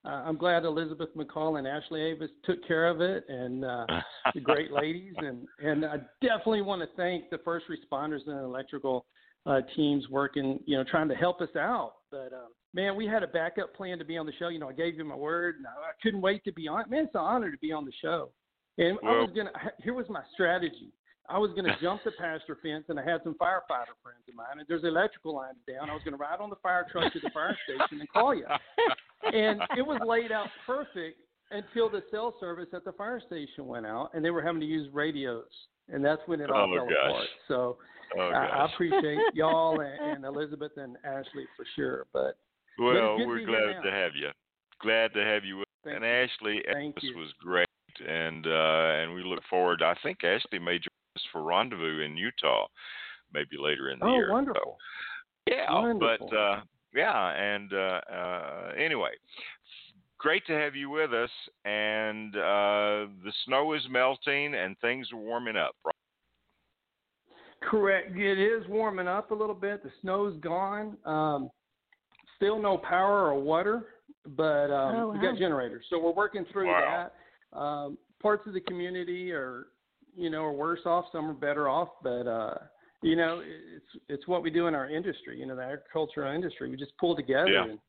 uh, I'm glad Elizabeth McCall and Ashley Avis took care of it, and uh, the great ladies. And and I definitely want to thank the first responders and electrical uh, teams working, you know, trying to help us out. But um, man, we had a backup plan to be on the show. You know, I gave you my word, and I, I couldn't wait to be on. Man, it's an honor to be on the show. And I was gonna. Here was my strategy. I was going to jump the pasture fence, and I had some firefighter friends of mine, and there's electrical lines down. I was going to ride on the fire truck to the fire station and call you. And it was laid out perfect until the cell service at the fire station went out, and they were having to use radios, and that's when it all Oh, fell gosh. apart. So Oh, I, I appreciate y'all and, and Elizabeth and Ashley for sure. But Well, to we're glad to have you. Glad to have you Thank and you. Ashley, this was great, and uh, and we look forward. I think Ashley may join us for rendezvous in Utah, maybe later in the oh, year. So, wonderful. yeah, Wonderful. but uh, yeah, and uh, uh, anyway, great to have you with us. And uh, the snow is melting and things are warming up. Right? Correct. It is warming up a little bit. The snow's gone. Um, still no power or water, but um, Oh, we wow. got generators, so we're working through Wow. that. Um, parts of the community are, you know, are worse off. Some are better off, but uh, you know, it's it's what we do in our industry. You know, the agricultural industry. We just pull together. Yeah. And,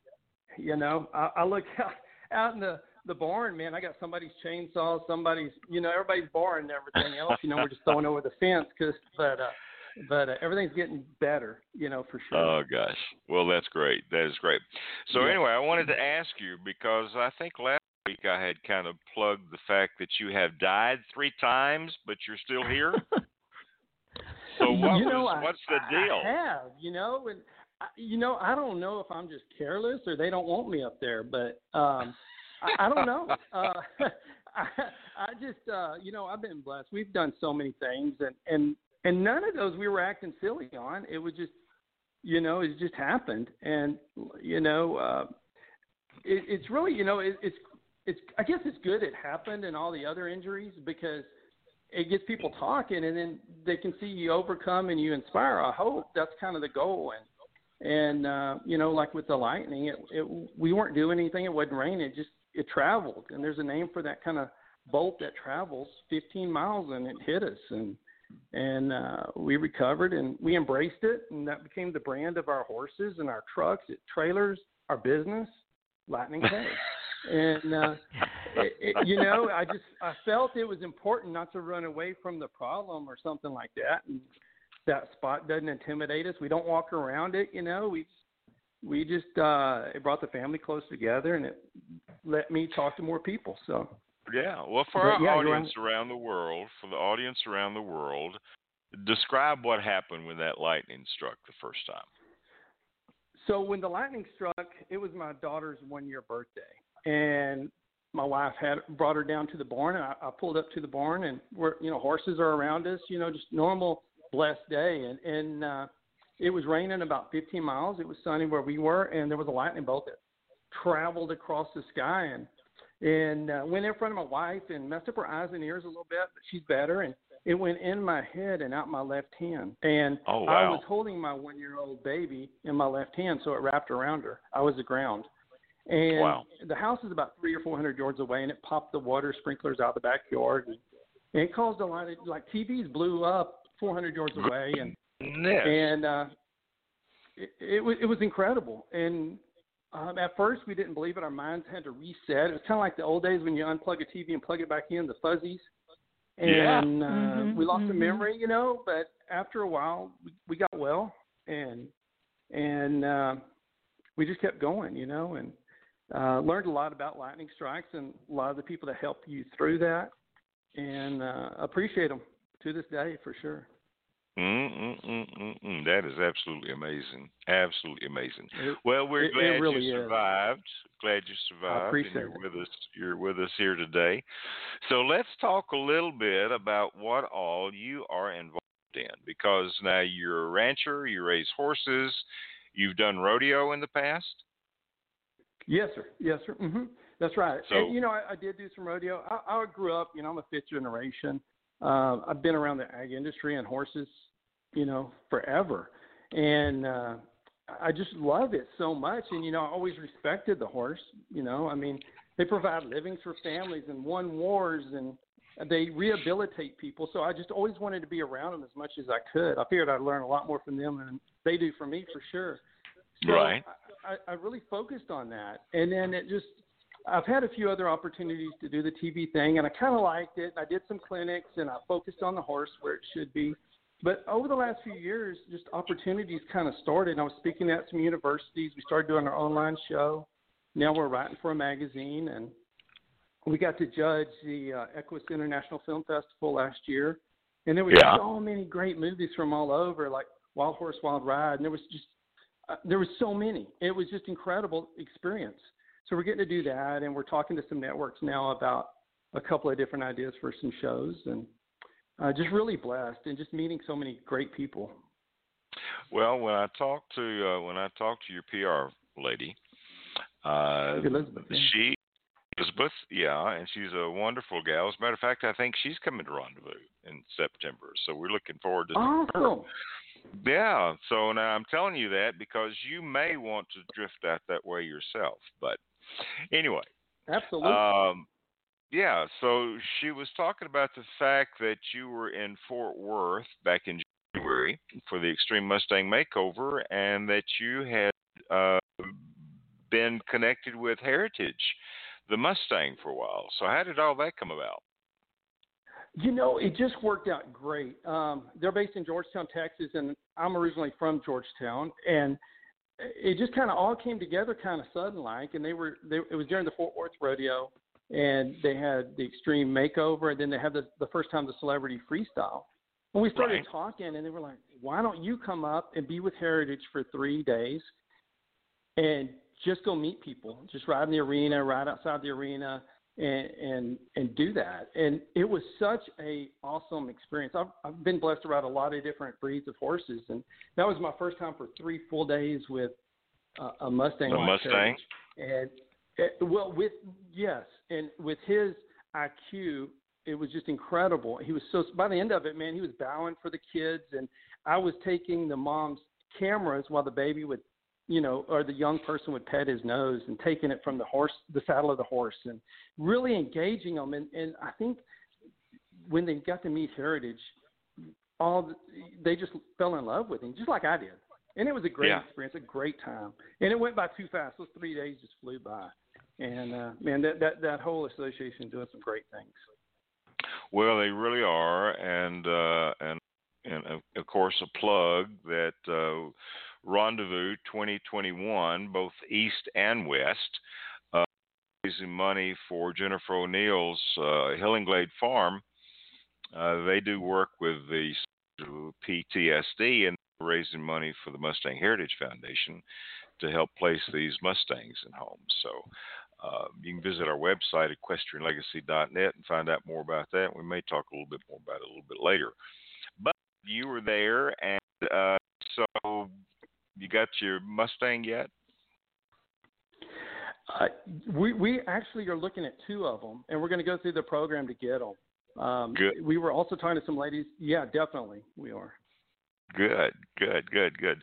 you know, I, I look out out in the the barn, man. I got somebody's chainsaw, somebody's, you know, everybody's barn and everything else. You know, we're just throwing over the fence, cause, but uh, but uh, everything's getting better, you know, for sure. Oh gosh. Well, that's great. That is great. So Yeah. anyway, I wanted to ask you because I think last week I had kind of plugged the fact that you have died three times, but you're still here. so what you know, was I- what's the deal? I have, you know, and I, you know, I don't know if I'm just careless or they don't want me up there, but um, I, I don't know. Uh, I, I just, uh, you know, I've been blessed. We've done so many things, and and and none of those we were acting silly on. It was just, you know, it just happened, and you know, uh, it, it's really, you know, it, it's it's. I guess it's good it happened and all the other injuries because it gets people talking and then they can see you overcome and you inspire. I hope that's kind of the goal. And and uh you know like with the lightning it, it we weren't doing anything. It wasn't raining. It just it traveled. And there's a name for that kind of bolt that travels 15 miles and it hit us. And and uh we recovered and we embraced it. And that became the brand of our horses and our trucks trailers our business lightning K. and uh it, it, you know, I just I felt it was important not to run away from the problem or something like that. And that spot doesn't intimidate us. We don't walk around it. You know, we we just uh, it brought the family close together, and it let me talk to more people. So Yeah. Well, for But our yeah, audience around the world, for the audience around the world, describe what happened when that lightning struck the first time. So when the lightning struck, it was my daughter's one year birthday, and my wife had brought her down to the barn, and I, I pulled up to the barn, and we're you know horses are around us, you know, just normal blessed day, and and uh, it was raining about 15 miles. It was sunny where we were, and there was a lightning bolt that traveled across the sky and and uh, went in front of my wife and messed up her eyes and ears a little bit, but she's better. And it went in my head and out my left hand. And Oh, I was holding my one year old baby in my left hand, so it wrapped around her. I was the ground. And Wow. the house is about three or four hundred yards away, and it popped the water sprinklers out the backyard, and, and it caused a lot of like TVs blew up four hundred yards away, and Yes. and uh, it, it was it was incredible. And um, at first, we didn't believe it. Our minds had to reset. It was kind of like the old days when you unplug a TV and plug it back in, the fuzzies. Yeah. And uh, Mhm, we lost the mhm. memory, you know. But after a while, we, we got well, and and uh, we just kept going, you know, and uh, learned a lot about lightning strikes and a lot of the people that help you through that, and uh, appreciate them to this day for sure. Mm-mm-mm-mm. That is absolutely amazing. Absolutely amazing. It- Well, we're it- it glad really you is. survived. Glad you survived. appreciate and you're it. with us. You're with us here today. So let's talk a little bit about what all you are involved in, because now you're a rancher. You raise horses. You've done rodeo in the past. Yes, sir. Yes, sir. hmm That's right. So- and you know, I, I did do some rodeo. I, I grew up. You know, I'm a fifth generation. Uh, I've been around the ag industry and horses, you know, forever, and uh, I just love it so much. And you know, I always respected the horse. You know, I mean, they provide livings for families and won wars and they rehabilitate people. So I just always wanted to be around them as much as I could. I figured I'd learn a lot more from them than they do from me for sure. So Right. I, I really focused on that, and then it just. I've had a few other opportunities to do the TV thing, and I kind of liked it. I did some clinics, and I focused on the horse where it should be. But over the last few years, just opportunities kind of started. I was speaking at some universities. We started doing our online show. Now we're writing for a magazine, and we got to judge the uh, Equus International Film Festival last year. And there was Yeah. so many great movies from all over, like Wild Horse, Wild Ride. And there was just uh, there was so many. It was just incredible experience. So we're getting to do that, and we're talking to some networks now about a couple of different ideas for some shows, and uh, just really blessed, and just meeting so many great people. Well, when I talked to uh, when I talked to your PR lady, uh, Elizabeth, yeah. she Elizabeth, yeah, and she's a wonderful gal. As a matter of fact, I think she's coming to Rendezvous in September, so we're looking forward to seeing her. Yeah, so now I'm telling you that because you may want to drift out that way yourself. But anyway, Absolutely. um, yeah, so she was talking about the fact that you were in Fort Worth back in January for the Extreme Mustang Makeover and that you had uh, been connected with Heritage, the Mustang, for a while. So, how did all that come about? You know, it just worked out great. Um, they're based in Georgetown, Texas, and I'm originally from Georgetown, and it just kind of all came together kind of sudden like. And they were, they, it was during the Fort Worth rodeo, and they had the extreme makeover, and then they had the, the first time the celebrity freestyle. And we started Right. talking, and they were like, "Why don't you come up and be with Heritage for three days, and just go meet people, just ride in the arena, ride outside the arena, and and and do that. And it was such a awesome experience. I've I've been blessed to ride a lot of different breeds of horses, and that was my first time for three full days with uh, a Mustang. A Mustang? And uh, well, with yes, and with his IQ, it was just incredible. He was so by the end of it, man, he was bowing for the kids, and I was taking the mom's cameras while the baby would you know, or the young person would pet his nose and taking it from the horse, the saddle of the horse, and really engaging them. And, and I think when they got to meet Heritage, all the, they just fell in love with him, just like I did. And it was a great Yeah. experience, a great time. And it went by too fast. Those three days just flew by. And uh, man, that, that that whole association is doing some great things. Well, they really are, and uh, and and of, of course a plug that uh, Rendezvous 2021, both East and West, uh, raising money for Jennifer O'Neill's uh, Hillingglade Farm. Uh, they do work with the PTSD and raising money for the Mustang Heritage Foundation to help place these Mustangs in homes. So uh, you can visit our website, equestrianlegacy.net, and find out more about that. We may talk a little bit more about it a little bit later. But you were there, and uh, so you got your Mustang yet? Uh, we we actually are looking at two of them, and we're going to go through the program to get them. Um, Good. We were also talking to some ladies. Yeah, definitely, we are. Good, good, good, good.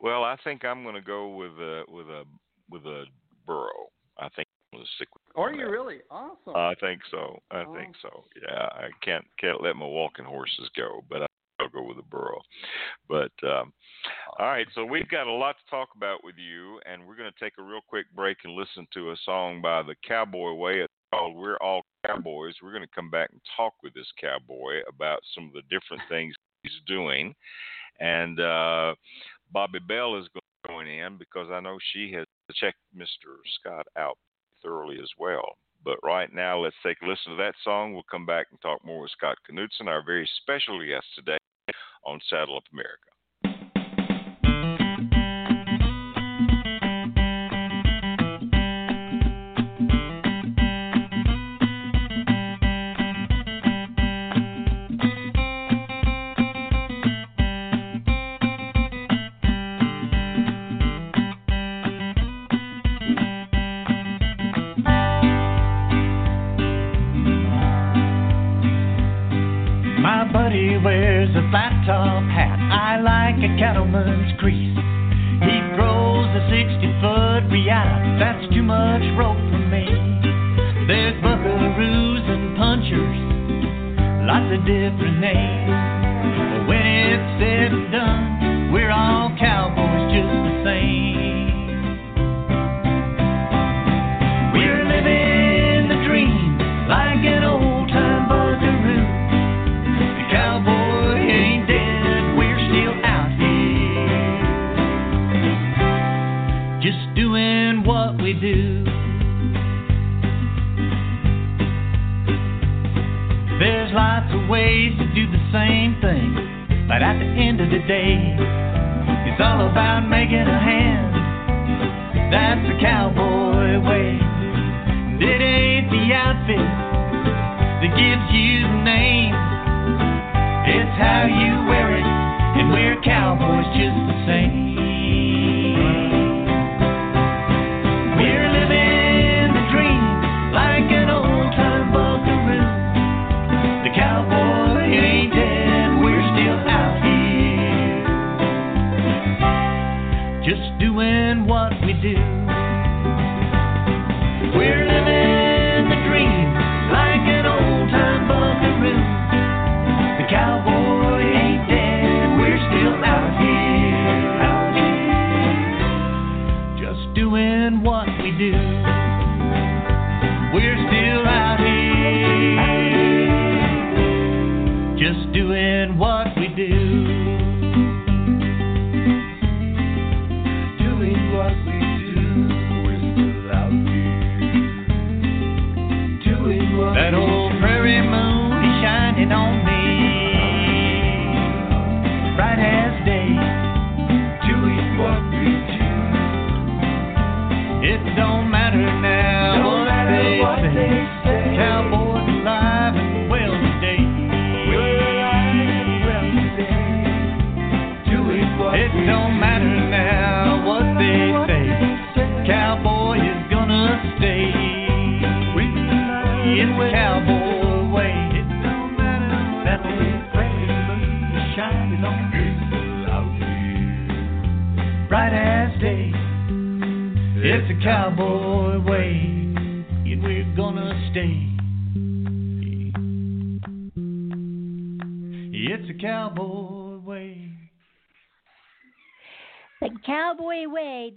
Well, I think I'm going to go with a with a with a burro. I think I'm going to stick with. Are you really awesome? I think so. I Oh. think so. Yeah, I can't can't let my walking horses go, but I'll go with a burro. But um, all right, so we've got a lot to talk about with you, and we're going to take a real quick break and listen to a song by the Cowboy Way. It's called "We're All Cowboys." We're going to come back and talk with this cowboy about some of the different things he's doing, and uh, Bobbi Bell is going in because I know she has checked Mr. Scott out thoroughly as well. But right now, let's take a listen to that song. We'll come back and talk more with Scott Knudsen, our very special guest today on Saddle Up America. Cattleman's crease. He throws a 60 foot Riata. That's too much rope for me. There's buckaroos and punchers, lots of different names. How you wear it, and we're cowboys just the same.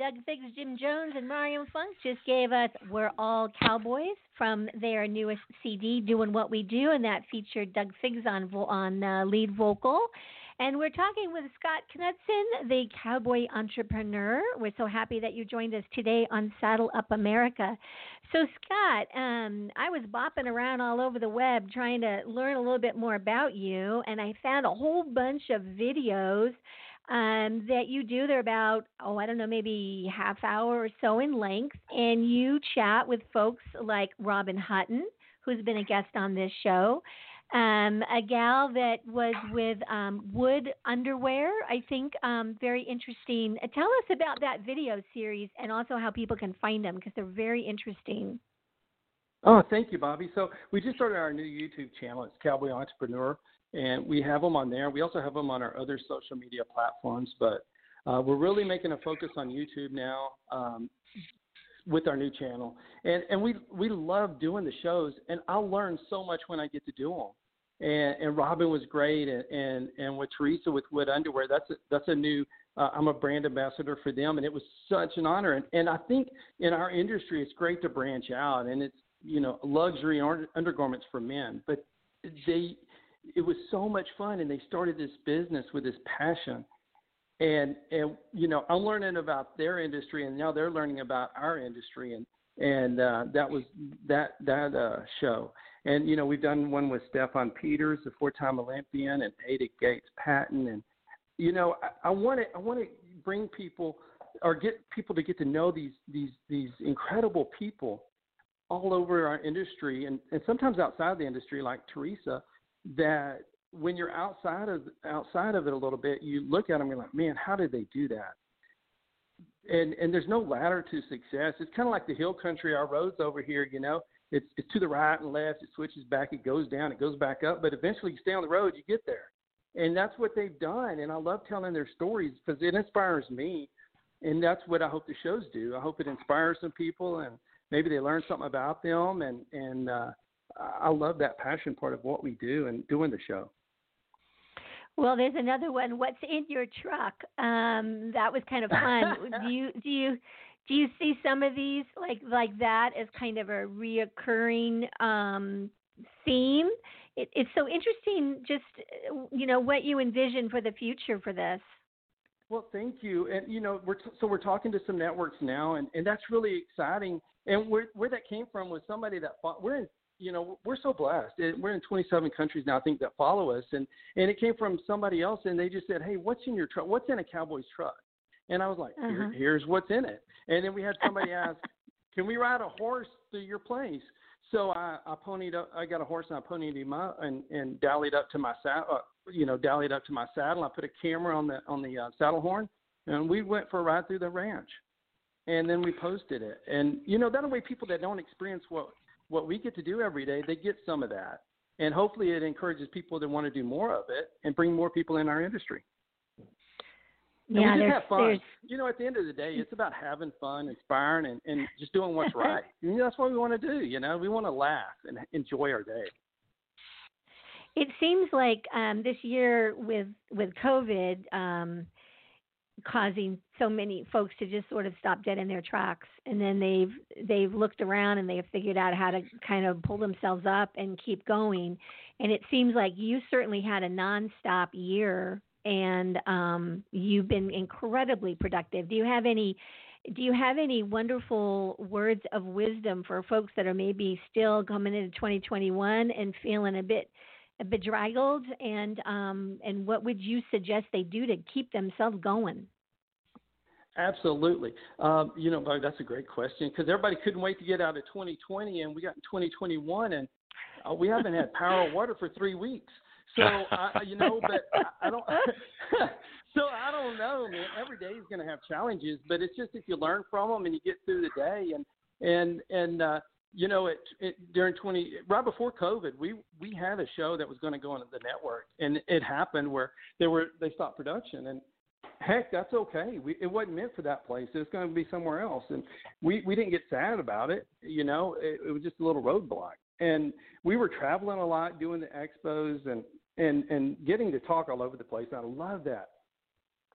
Doug Figgs, Jim Jones, and Mariam Funk just gave us We're All Cowboys from their newest CD, Doing What We Do, and that featured Doug Figgs on, on uh, lead vocal. And we're talking with Scott Knudsen, the cowboy entrepreneur. We're so happy that you joined us today on Saddle Up America. So, Scott, um, I was bopping around all over the web trying to learn a little bit more about you, and I found a whole bunch of videos um, that you do. They're about, oh, I don't know, maybe half hour or so in length, and you chat with folks like Robin Hutton, who's been a guest on this show. Um, a gal that was with um, Wood Underwear, I think, um, very interesting. Uh, Tell us about that video series and also how people can find them because they're very interesting. Oh, thank you, Bobbi. So we just started our new YouTube channel. It's Cowboy Entrepreneur, and we have them on there. We also have them on our other social media platforms, but uh, we're really making a focus on YouTube now um, with our new channel. And and we we love doing the shows, and I'll learn so much when I get to do them. And and Robin was great, and and, and with Teresa with Wood Underwear, that's a, that's a new. Uh, I'm a brand ambassador for them, and it was such an honor. And and I think in our industry, it's great to branch out, and it's you know luxury undergarments for men, but they it was so much fun, and they started this business with this passion. And and you know I'm learning about their industry, and now they're learning about our industry, and and uh, that was that that uh, show. And you know, we've done one with Steffen Peters, the four-time Olympian, and Ada Gates Patton, and you know, I want to I want to bring people or get people to get to know these these these incredible people all over our industry and, and sometimes outside the industry like Teresa that when you're outside of outside of it a little bit you look at them and you're like man how did they do that? And and there's no ladder to success. It's kind of like the hill country. Our roads over here you know? It's it's to the right and left. It switches back. It goes down. It goes back up. But eventually you stay on the road you get there. And that's what they've done. And i love telling their stories because it inspires me. And that's what I hope the shows do. I hope it inspires some people and maybe they learn something about them and and uh, I love that passion part of what we do and doing the show. Well, there's another one. What's in your truck? Um, that was kind of fun. do you do you do you see some of these like like that as kind of a reoccurring um, theme? It, it's so interesting. Just you know what you envision for the future for this. Well, thank you. And you know, we're t- so we're talking to some networks now, and and that's really exciting. And where where that came from was somebody that fought, we're in. You know, we're so blessed. We're in 27 countries now, I think, that follow us, and and it came from somebody else, and they just said, "Hey, what's in your truck? What's in a cowboy's truck?" And I was like, Uh-huh. "Here's what's in it." And then we had somebody ask, "Can we ride a horse to your place?" So I, I ponied up. I got a horse and I ponied him up and and dallied up to my saddle. Uh, you know, dallied up to my saddle. I put a camera on the on the uh, saddle horn, and we went for a ride through the ranch. And then we posted it. And you know, that way people that don't experience what what we get to do every day, they get some of that. And hopefully, it encourages people to want to do more of it and bring more people in our industry. And yeah, we just have fun. there's You know, at the end of the day, it's about having fun, inspiring, and, and just doing what's right. And that's what we want to do. You know, we want to laugh and enjoy our day. It seems like um, this year with with COVID um, causing so many folks to just sort of stop dead in their tracks, and then they've they've looked around and they've figured out how to kind of pull themselves up and keep going. And it seems like you certainly had a nonstop year, and um, you've been incredibly productive. Do you have any? Do you have any wonderful words of wisdom for folks that are maybe still coming into 2021 and feeling a bit bedraggled and um and what would you suggest they do to keep themselves going Absolutely. Um, you know, that's a great question because everybody couldn't wait to get out of 2020, and we got in 2021, and uh, we haven't had power or water for three weeks. So, I, you know, but I, I don't. so I don't know, man. Every day is going to have challenges, but it's just if you learn from them and you get through the day, and and and uh, you know, it, it during 20 right before COVID, we we had a show that was going to go on the network, and it happened where they were they stopped production, and heck, that's okay. We, it wasn't meant for that place. It's going to be somewhere else, and we we didn't get sad about it. You know, it, it was just a little roadblock, and we were traveling a lot, doing the expos, and and and getting to talk all over the place. I love that.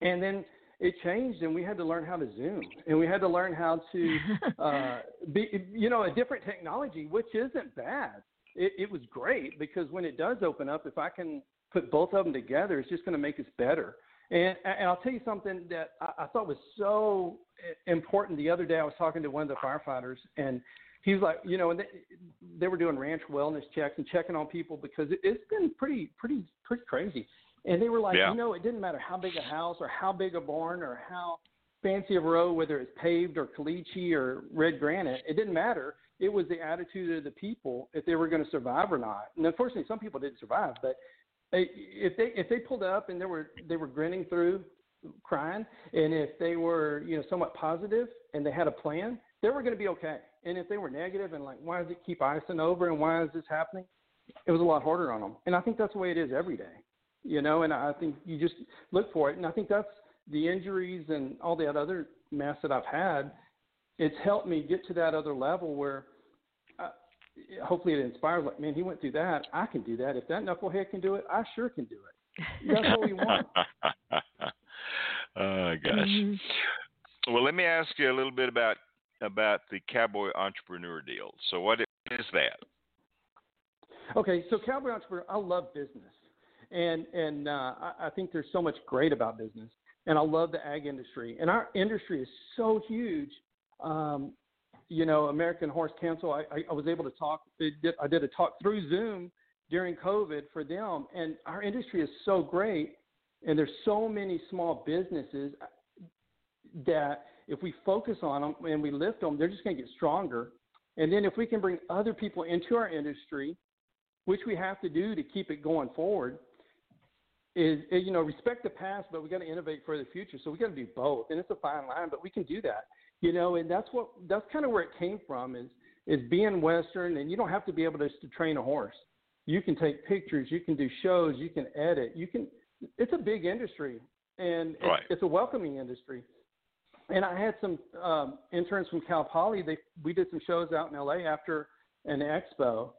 And then it changed, and we had to learn how to Zoom, and we had to learn how to uh, be, you know, a different technology, which isn't bad. It, it was great because when it does open up, if I can put both of them together, it's just going to make us better. And, and I'll tell you something that I, I thought was so important. The other day, I was talking to one of the firefighters, and he was like, you know, and they, they were doing ranch wellness checks and checking on people because it, it's been pretty, pretty, pretty crazy. And they were like, Yeah. you know, it didn't matter how big a house or how big a barn or how fancy of a road, whether it's paved or caliche or red granite, it didn't matter. It was the attitude of the people if they were going to survive or not. And unfortunately, some people didn't survive, but they, if they if they pulled up and they were they were grinning through, crying, and if they were you know somewhat positive and they had a plan, they were going to be okay. And if they were negative and like, why does it keep icing over and why is this happening? It was a lot harder on them. And I think that's the way it is every day, you know. And I think you just look for it. And I think that's the injuries and all that other mess that I've had. It's helped me get to that other level where. Uh, Hopefully, it inspires. Like, man, he went through that. I can do that. If that knucklehead can do it, I sure can do it. That's what we want. oh gosh. Mhm. Well, let me ask you a little bit about about the cowboy entrepreneur deal. So, what is that? Okay, so Cowboy Entrepreneur, I love business, and and uh, I, I think there's so much great about business, and I love the ag industry, and our industry is so huge. Um, you know, American Horse Council. I, I, I was able to talk. Did, I did a talk through Zoom during COVID for them, and our industry is so great, and there's so many small businesses that if we focus on them and we lift them, they're just going to get stronger. And then if we can bring other people into our industry, which we have to do to keep it going forward, is is, you know respect the past, but we got to innovate for the future. So we got to do both, and it's a fine line, but we can do that. You know, and that's what that's kind of where it came from is is being Western, and you don't have to be able to, to train a horse. You can take pictures, you can do shows, you can edit, you can. It's a big industry, and Right. it's, it's a welcoming industry. And I had some um, interns from Cal Poly. They we did some shows out in LA after an expo,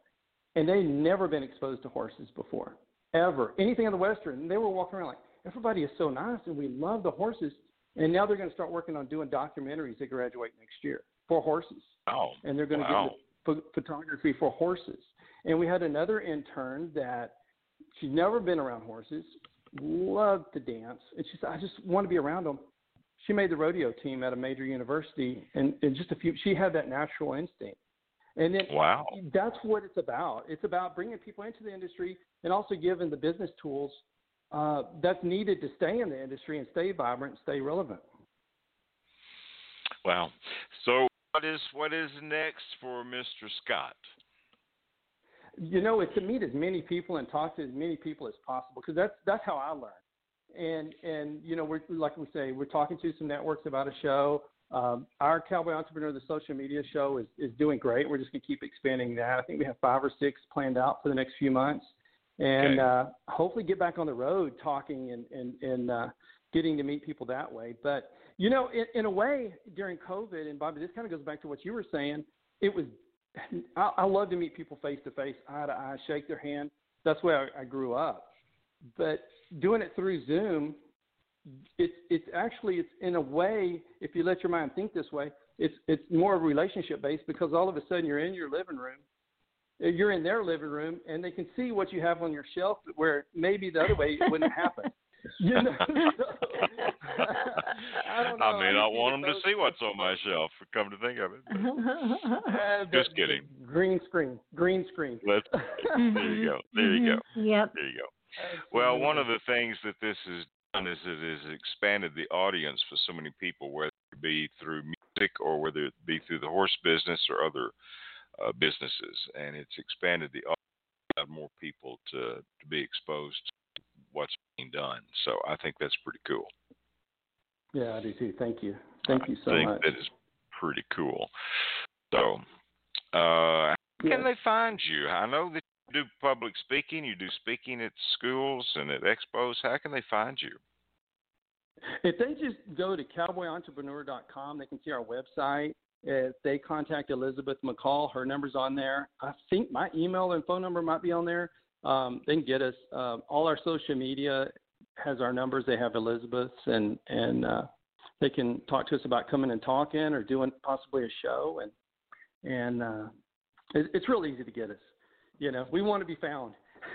and they'd never been exposed to horses before, ever. Anything in the Western. They were walking around like, everybody is so nice, and we love the horses. And now they're going to start working on doing documentaries that graduate next year for horses, Oh, and they're going to wow. get into photography for horses. And we had another intern that she'd never been around horses, loved to dance, and she said, "I just want to be around them." She made the rodeo team at a major university, and, and just a few. She had that natural instinct, and then Wow. that's what it's about. It's about bringing people into the industry and also giving the business tools uh, that's needed to stay in the industry and stay vibrant, stay relevant. Wow. So what is what is next for Mr. Scott? You know, it's to meet as many people and talk to as many people as possible because that's that's how I learn. And and you know, we're like we say, we're talking to some networks about a show. Um, our Cowboy Entrepreneur, the social media show, is is doing great. We're just gonna keep expanding that. I think we have five or six planned out for the next few months, and Okay. uh, hopefully get back on the road talking and and and uh, getting to meet people that way. But you know, in, in a way, during COVID, and Bobbi, this kind of goes back to what you were saying. It was I, I love to meet people face to face, eye to eye, shake their hand. That's where I, I grew up. But doing it through Zoom, it's it's actually it's in a way, if you let your mind think this way, it's it's more of a relationship based because all of a sudden you're in your living room, uh, you're in their living room, and they can see what you have on your shelf where maybe the other way it wouldn't happen. You know, So, I don't know. I may not see want them to see what's on my shelf. Come to think of it, but Uh, the- Just kidding. Green screen. Green screen. let's. There you go. There you go. Mhm. Yep. There you go. Well, one of the things that this has done is it has expanded the audience for so many people, whether it be through music or whether it be through the horse business or other uh, businesses, and it's expanded the audience, allowed more people to to be exposed to what's being done. So I think that's pretty cool. Yeah, I do too. Thank you. Thank you so I think much. that is pretty cool. So, uh, how Yeah. can they find you? I know that do public speaking. You do speaking at schools and at expos. How can they find you? If they just go to cowboyentrepreneur.com, they can see our website. If they contact Elizabeth McCall, her number's on there. I think my email and phone number might be on there. Um, they can get us. Um, all our social media has our numbers. They have Elizabeth's, and and uh, they can talk to us about coming and talking or doing possibly a show. And and uh, it, it's real easy to get us. You know, we want to be found.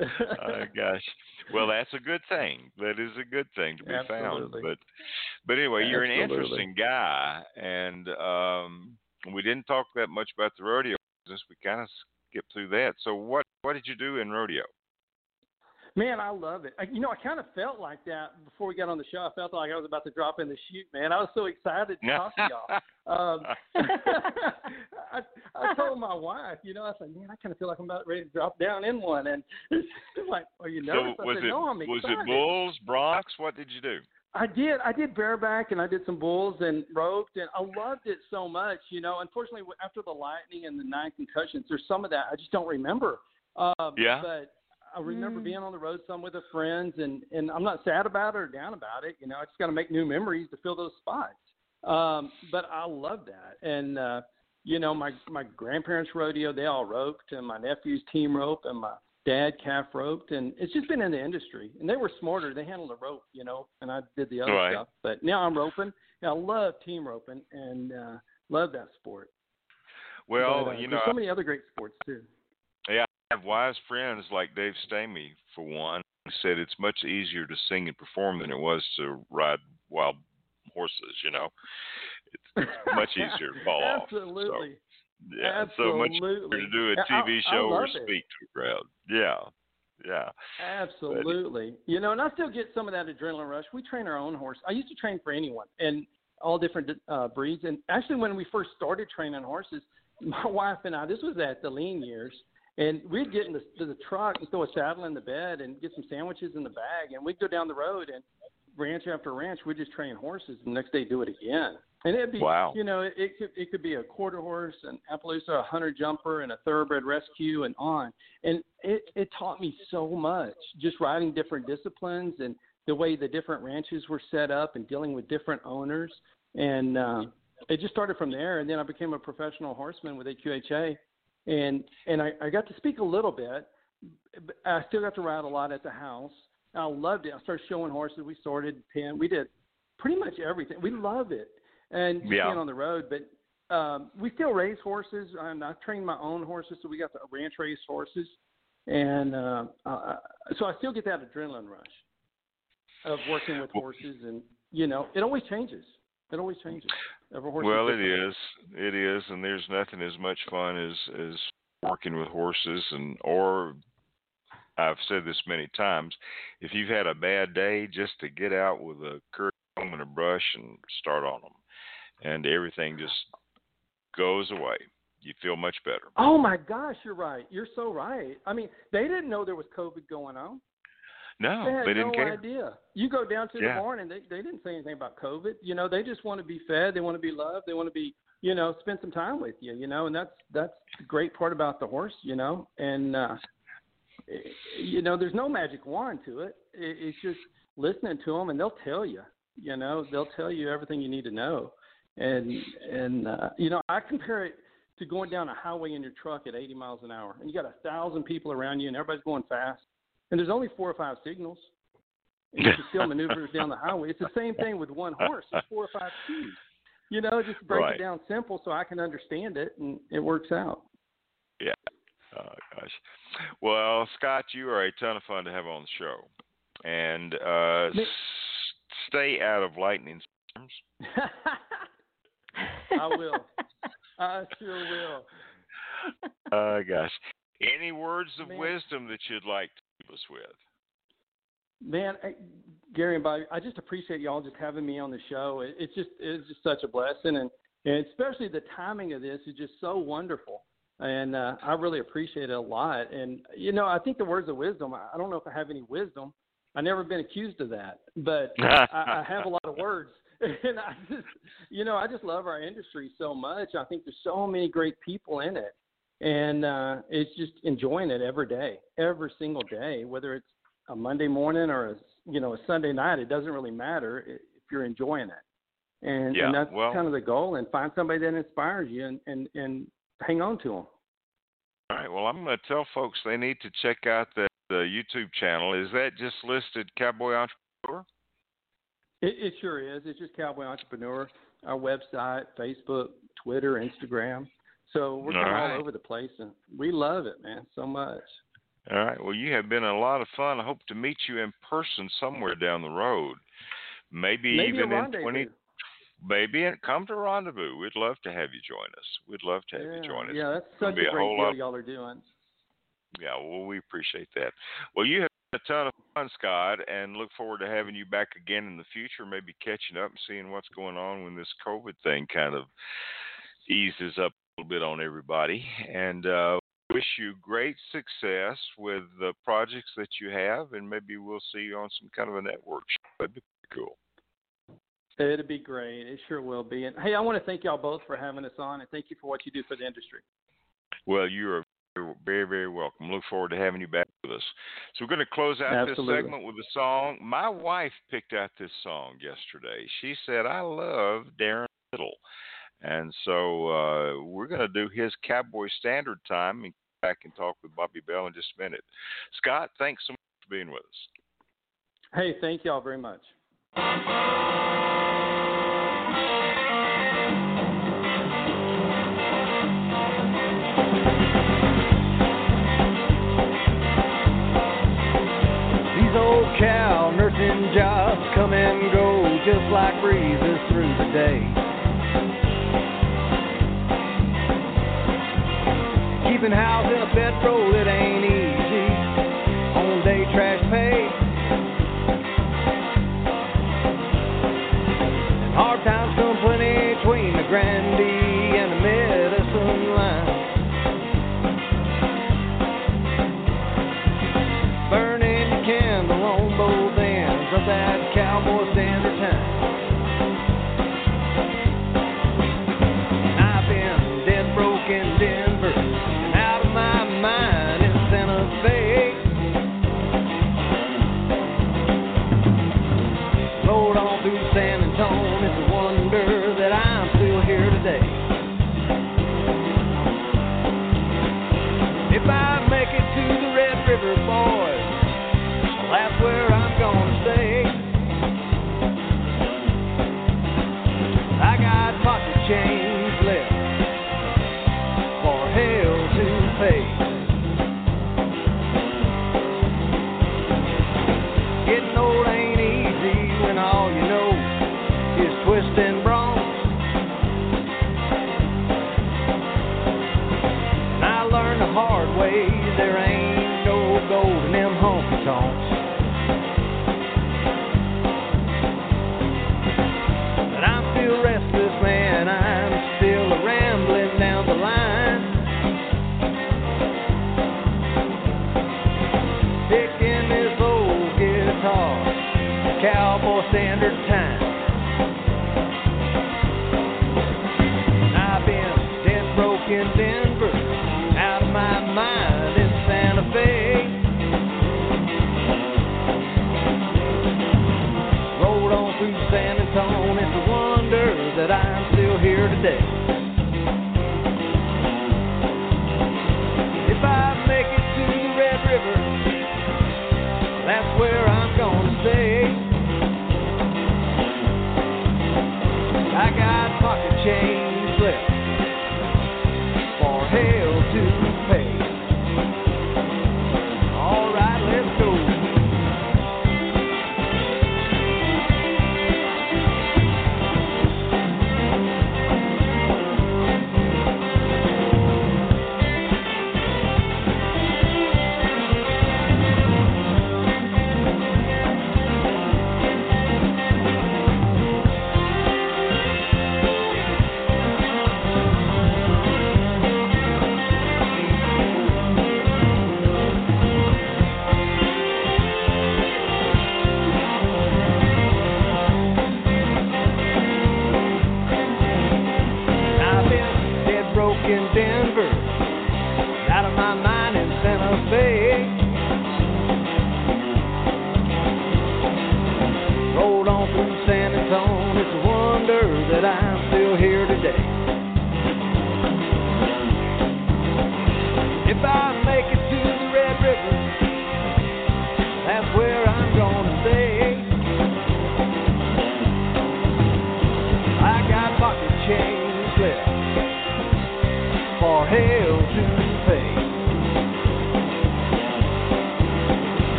oh gosh. Well, that's a good thing. That is a good thing to be Absolutely. found. But but anyway, you're an interesting guy, and um, we didn't talk that much about the rodeo business. We kind of skipped through that. So what what did you do in rodeo? Man, I love it. I, you know, I kind of felt like that before we got on the show. I felt like I was about to drop in the chute, man. I was so excited to talk to y'all. Um, I, I told my wife, you know, I said, man, I kind of feel like I'm about ready to drop down in one. And she's like, are you so nervous? I was said, it no, I'm excited. was it bulls, broncs? What did you do? I did. I did bareback and I did some bulls and roped and I loved it so much. You know, unfortunately, after the lightning and the nine concussions, there's some of that I just don't remember. Um, Yeah. But I remember Mm. being on the road some with the friends and and I'm not sad about it or down about it. You know, I just got to make new memories to fill those spots. Um, but I love that. And uh, you know, my my grandparents rodeo, they all roped, and my nephews team rope, and my dad calf roped, and it's just been in the industry. And they were smarter; they handled the rope, you know, and I did the other Right. stuff. But now I'm roping. And I love team roping and uh, love that sport. Well, But, uh, you there's know, so many other great sports too. I have wise friends like Dave Stamey, for one, who said it's much easier to sing and perform than it was to ride wild horses. You know, it's, much easier to fall off. So, Absolutely. yeah, so much easier to do a TV I show or love it. speak to a crowd. Yeah, yeah. Absolutely. You know, and I still get some of that adrenaline rush. We train our own horse. I used to train for anyone and all different uh, breeds. And actually, when we first started training horses, my wife and I, this was at the lean years, and we'd get in the, to the truck and throw a saddle in the bed and get some sandwiches in the bag, and we'd go down the road and ranch after ranch, we'd just train horses, and the next day do it again. And it'd be, Wow. you know, it, it could it could be a quarter horse, an Appaloosa, a hunter jumper, and a thoroughbred rescue, and on. And it it taught me so much, just riding different disciplines and the way the different ranches were set up and dealing with different owners. And uh, it just started from there. And then I became a professional horseman with AQHA, and and I, I got to speak a little bit. but I still got to ride a lot at the house. I loved it. I started showing horses. We sorted, pin. We did pretty much everything. We loved it, and just Yeah. being on the road. But um, we still raise horses, and I trained my own horses. So we got the ranch race horses, and uh, uh, so I still get that adrenaline rush of working with horses, and you know, it always changes. It always changes. Well, it is. It is, and there's nothing as much fun as as working with horses, and or I've said this many times. If you've had a bad day, just to get out with a comb and a brush and start on them, and everything just goes away. You feel much better. Oh my gosh, you're right. You're so right. I mean, they didn't know there was COVID going on. No, they they didn't no care. idea. You go down to Yeah. the barn and they they didn't say anything about COVID. You know, they just want to be fed. They want to be loved. They want to be, you know, spend some time with you. You know, and that's that's the great part about the horse. You know, and uh, you know, there's no magic wand to it. it. It's just listening to them, and they'll tell you. You know, they'll tell you everything you need to know. And and uh, you know, I compare it to going down a highway in your truck at 80 miles an hour, and you got a thousand people around you, and everybody's going fast, and there's only four or five signals. And you can still maneuver down the highway. It's the same thing with one horse. It's four or five keys. You know, just break Right. it down simple so I can understand it, and it works out. Yeah. Oh gosh. Well, Scott, you are a ton of fun to have on the show, and uh, stay out of lightning storms. I will. I sure will. Uh, gosh. Any words of Man. wisdom that you'd like us with? Man, I, Gary and Bobbi, I just appreciate y'all just having me on the show. It, it's just it's just such a blessing, and and especially the timing of this is just so wonderful, and uh, I really appreciate it a lot. And you know, I think the words of wisdom. I I don't know if I have any wisdom. I've never been accused of that, but I, I have a lot of words. And I just, you know, I just love our industry so much. I think there's so many great people in it, and uh, it's just enjoying it every day, every single day, whether it's a Monday morning or a you know a Sunday night. It doesn't really matter if you're enjoying it, and, Yeah, and that's well- kind of the goal. And find somebody that inspires you, and and and hang on to them. All right. Well, I'm going to tell folks they need to check out the, the YouTube channel. Is that just listed Cowboy Entrepreneur? It, it sure is. It's just Cowboy Entrepreneur. Our website, Facebook, Twitter, Instagram. So we're All right. all over the place, and we love it, man, so much. All right. Well, you have been a lot of fun. I hope to meet you in person somewhere down the road. Maybe, Maybe even in rendezvous. 20. Maybe come to Rendezvous. We'd love to have you join us. We'd love to have yeah, you join us. yeah, that's such a a great deal y'all are doing. Yeah, well, we appreciate that. Well, you have a ton of fun, Scott, and look forward to having you back again in the future, maybe catching up and seeing what's going on when this COVID thing kind of eases up little bit on everybody. And uh, wish you great success with the projects that you have, and maybe we'll see you on some kind of a network show. That'd be cool. It'd be great. It sure will be. And hey, I want to thank y'all both for having us on, and thank you for what you do for the industry. Well, you are very, very welcome. Look forward to having you back with us. So we're going to close out Absolutely. this segment with a song. My wife picked out this song yesterday. She said, "I love Darren Little," and so uh, we're going to do his Cowboy Standard Time and come back and talk with Bobbi Bell in just a minute. Scott, thanks so much for being with us. Hey, thank y'all very much. These old cow nursing jobs come and go just like breezes today. Keeping house in a bedroll, guitar, cowboy standard time. I've been dead broke in Denver, out of my mind in Santa Fe. Rolled on through San Antonio, it's a wonder that I'm still here today.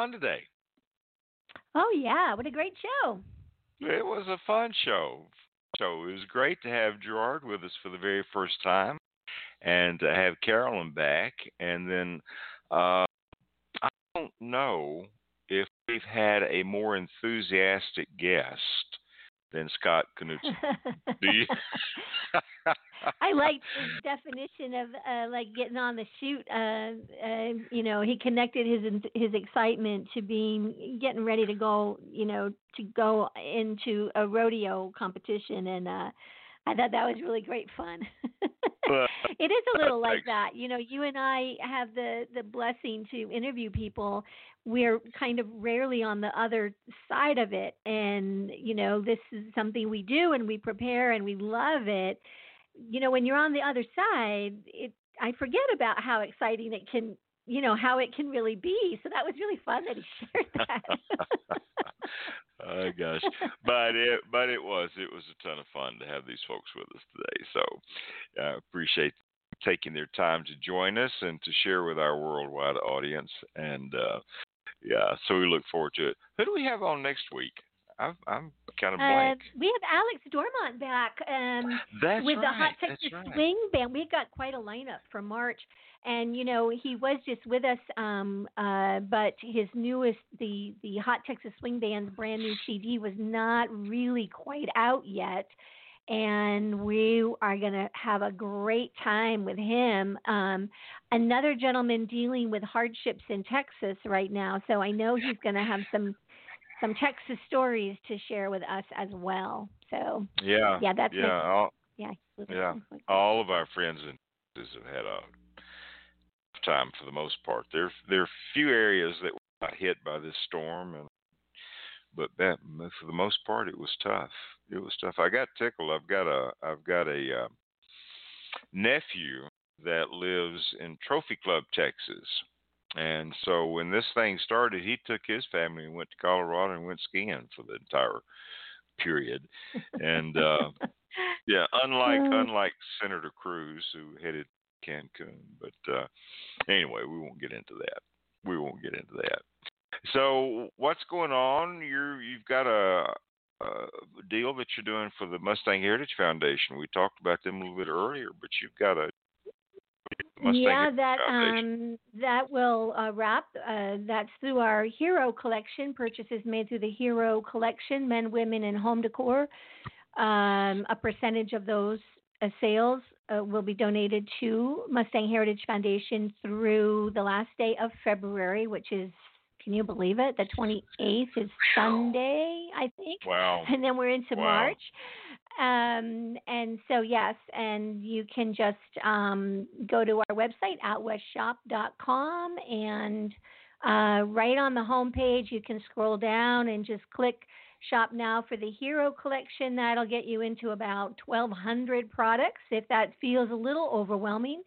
This has been fun today. Oh yeah, what a great show. It was a fun show. So it was great to have Gerard with us for the very first time and to have Carolyn back. And then uh, I don't know if we've had a more enthusiastic guest than Scott Knudsen. Do you? I liked his definition of uh, like getting on the shoot. Uh, uh, you know, he connected his his excitement to being getting ready to go. You know, to go into a rodeo competition, and uh, I thought that was really great fun. It is a little like that. You know, you and I have the the blessing to interview people. We're kind of rarely on the other side of it, and you know, this is something we do and we prepare and we love it. You know, when you're on the other side, it I forget about how exciting it can, you know, how it can really be. So that was really fun that he shared that. oh gosh, but it but it was it was a ton of fun to have these folks with us today. So I appreciate taking their time to join us and to share with our worldwide audience. And uh, yeah, so we look forward to it. Who do we have on next week? I'm I'm kind of Uh, blank. we have Alex Dormont back um, That's with the Hot. Texas right. Swing Band. We've got quite a lineup for March, and you know he was just with us, um, uh, but his newest, the the Hot Texas Swing Band's brand new CD was not really quite out yet. And we are going to have a great time with him. Um, another gentleman dealing with hardships in Texas right now, so I know he's going to have some some Texas stories to share with us as well. So Yeah. yeah, that's yeah. All, yeah. Yeah. all of our friends in Texas have had a tough time for the most part. There there are few areas that were not hit by this storm, and but that for the most part it was tough. It was tough. I got tickled. I've got a I've got a uh, nephew that lives in Trophy Club, Texas. And so when this thing started, he took his family and went to Colorado and went skiing for the entire period. And uh yeah, unlike unlike Senator Cruz who headed Cancun, but uh anyway, we won't get into that. We won't get into that. So what's going on? You're you've got a, a deal that you're doing for the Mustang Heritage Foundation. We talked about them a little bit earlier, but you've got a Mustang yeah, that um that will uh, wrap. Uh, that's through our Hero Collection purchases made through the Hero Collection, men, women, and home decor. Um, a percentage of those uh, sales uh, will be donated to Mustang Heritage Foundation through the last day of February, which is can you believe it? The 28th is Sunday, I think. Wow. and then we're into Wow. March. Um, and so yes, and you can just um, go to our website outwestshop.com and uh, right on the home page you can scroll down and just click shop now for the hero collection. That'll get you into about 1,200 products. If that feels a little overwhelming,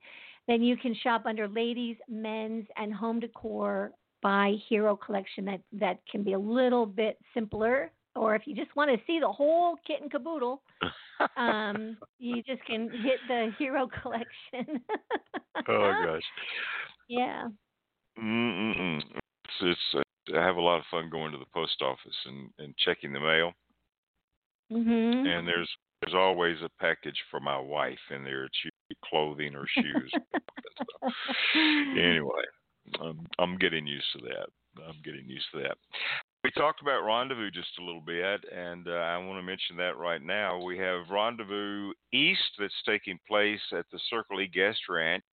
then you can shop under ladies, men's, and home decor by hero collection. That that can be a little bit simpler or if you just want to see the whole kit and caboodle, um, you just can hit the hero collection. oh gosh. Yeah. Mm-mm-mm. It's, it's uh, I have a lot of fun going to the post office and, and checking the mail, Mm-hmm. and there's there's always a package for my wife in there. It's usually clothing or shoes. anyway, I'm I'm getting used to that. I'm getting used to that. We talked about Rendezvous just a little bit, and uh, I want to mention that right now. We have Rendezvous East that's taking place at the Circle E Guest Ranch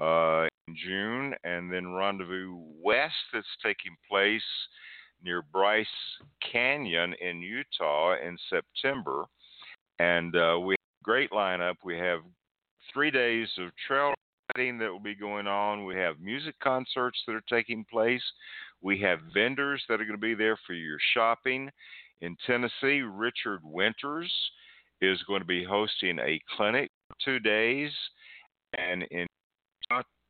uh, in June, and then Rendezvous West that's taking place near Bryce Canyon in Utah in September. And uh, we have a great lineup. We have three days of trail riding that will be going on. We have music concerts that are taking place. We have vendors that are going to be there for your shopping. In Tennessee, Richard Winters is going to be hosting a clinic for two days. And in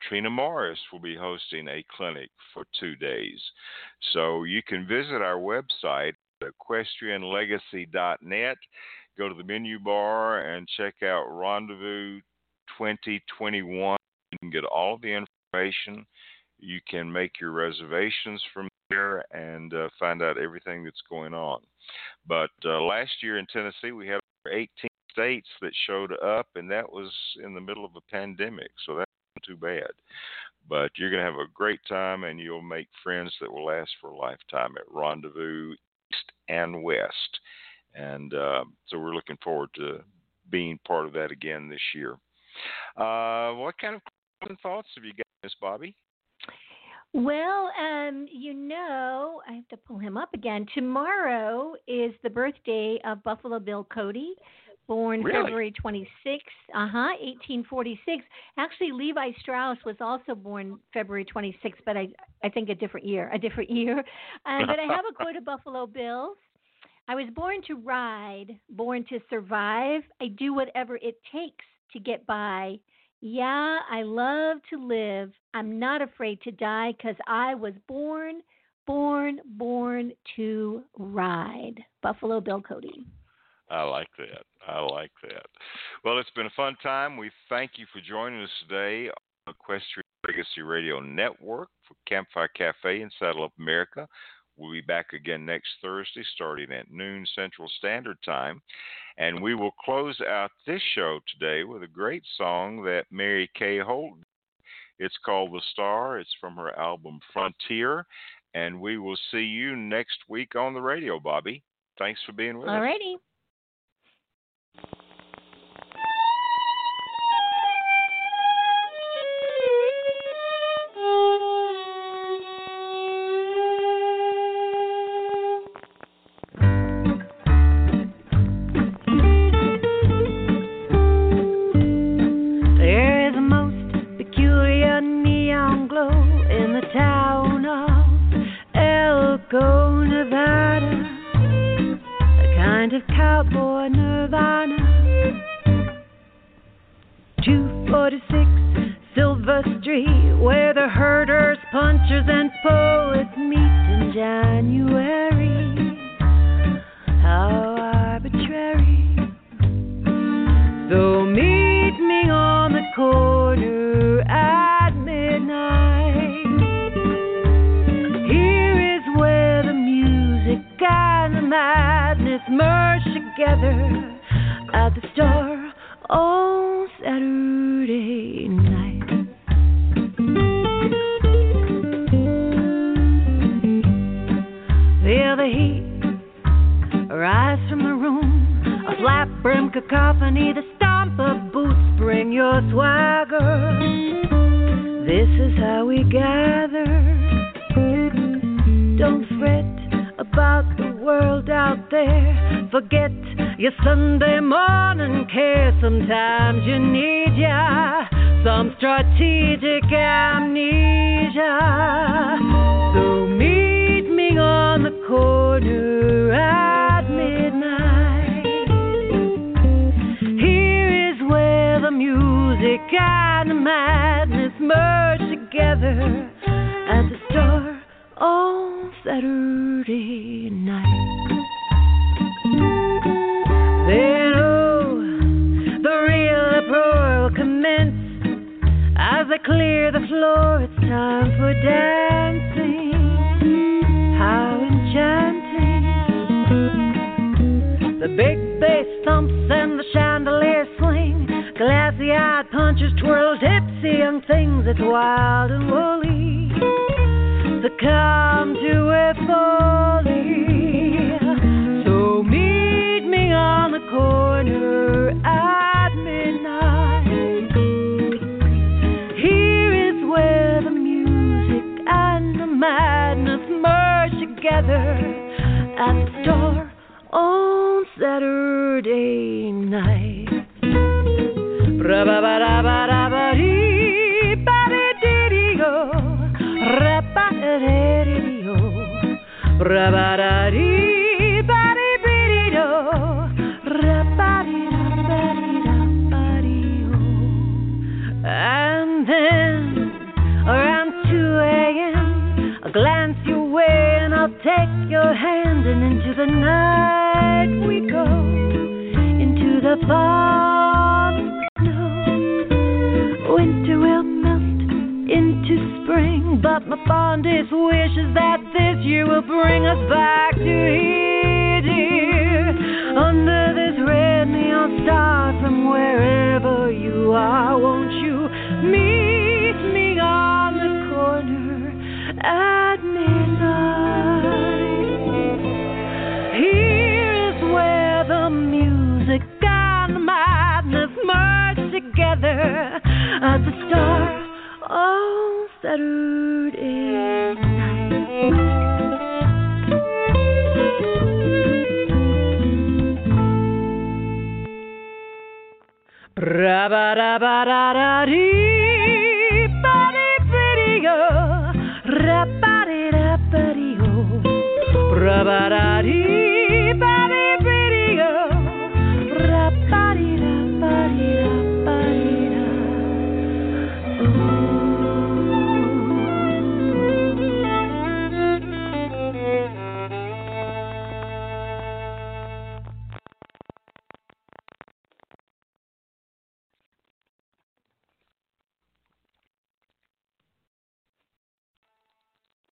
Trina Morris will be hosting a clinic for two days. So you can visit our website, equestrianlegacy.net, go to the menu bar and check out Rendezvous 2021. You can get all the information. You can make your reservations from there and uh, find out everything that's going on. But uh, last year in Tennessee, we had 18 states that showed up, and that was in the middle of a pandemic, so that's not too bad. But you're going to have a great time, and you'll make friends that will last for a lifetime at Rendezvous East and West. And uh, so we're looking forward to being part of that again this year. Uh, what kind of thoughts have you got, Miss Bobbi? Well, um, you know, I have to pull him up again. Tomorrow is the birthday of Buffalo Bill Cody, born Really? February 26th. Uh huh. 1846. Actually, Levi Strauss was also born February 26th, but I I think a different year. A different year. Uh, but I have a quote of Buffalo Bills. I was born to ride, born to survive. I do whatever it takes to get by. Yeah, I love to live. I'm not afraid to die because I was born, born, born to ride. Buffalo Bill Cody. I like that. I like that. Well, it's been a fun time. We thank you for joining us today on Equestrian Legacy Radio Network for Campfire Cafe in Saddle Up America. We'll be back again next Thursday starting at noon Central Standard Time. And we will close out this show today with a great song that Mary Kay Holt. It's called The Star. It's from her album Frontier. And we will see you next week on the radio, Bobbi. Thanks for being with us. Alrighty. There is a the stomp of boots bring your swagger. This is how we gather. Don't fret about the world out there. Forget your Sunday morning care. Sometimes you need ya some strategic amnesia. So meet me on the corner madness merge together at the Star on Saturday night. Then, oh, the real uproar will commence as they clear the floor. It's time for dancing. How enchanting! The big bass thumps and the chandelier swing. Glassy eyed punchers twirl tipsy young things. that's wild and woolly. Succumb to it fully. So meet me on the corner at midnight. Here is where the music and the madness merge together at the Star on Saturday night. And then, around 2 a.m., I'll glance your way and I'll take your hand, and into the night we go, into the snow. Winter will melt into spring, but my fondest wish is that this year will bring us back to here, dear. Under this red neon star, from wherever you are, won't you meet me on the corner at midnight? Here is where the music and the madness merge together at the Star on Saturday night. Ra-ba-da-ba-da-da-dee.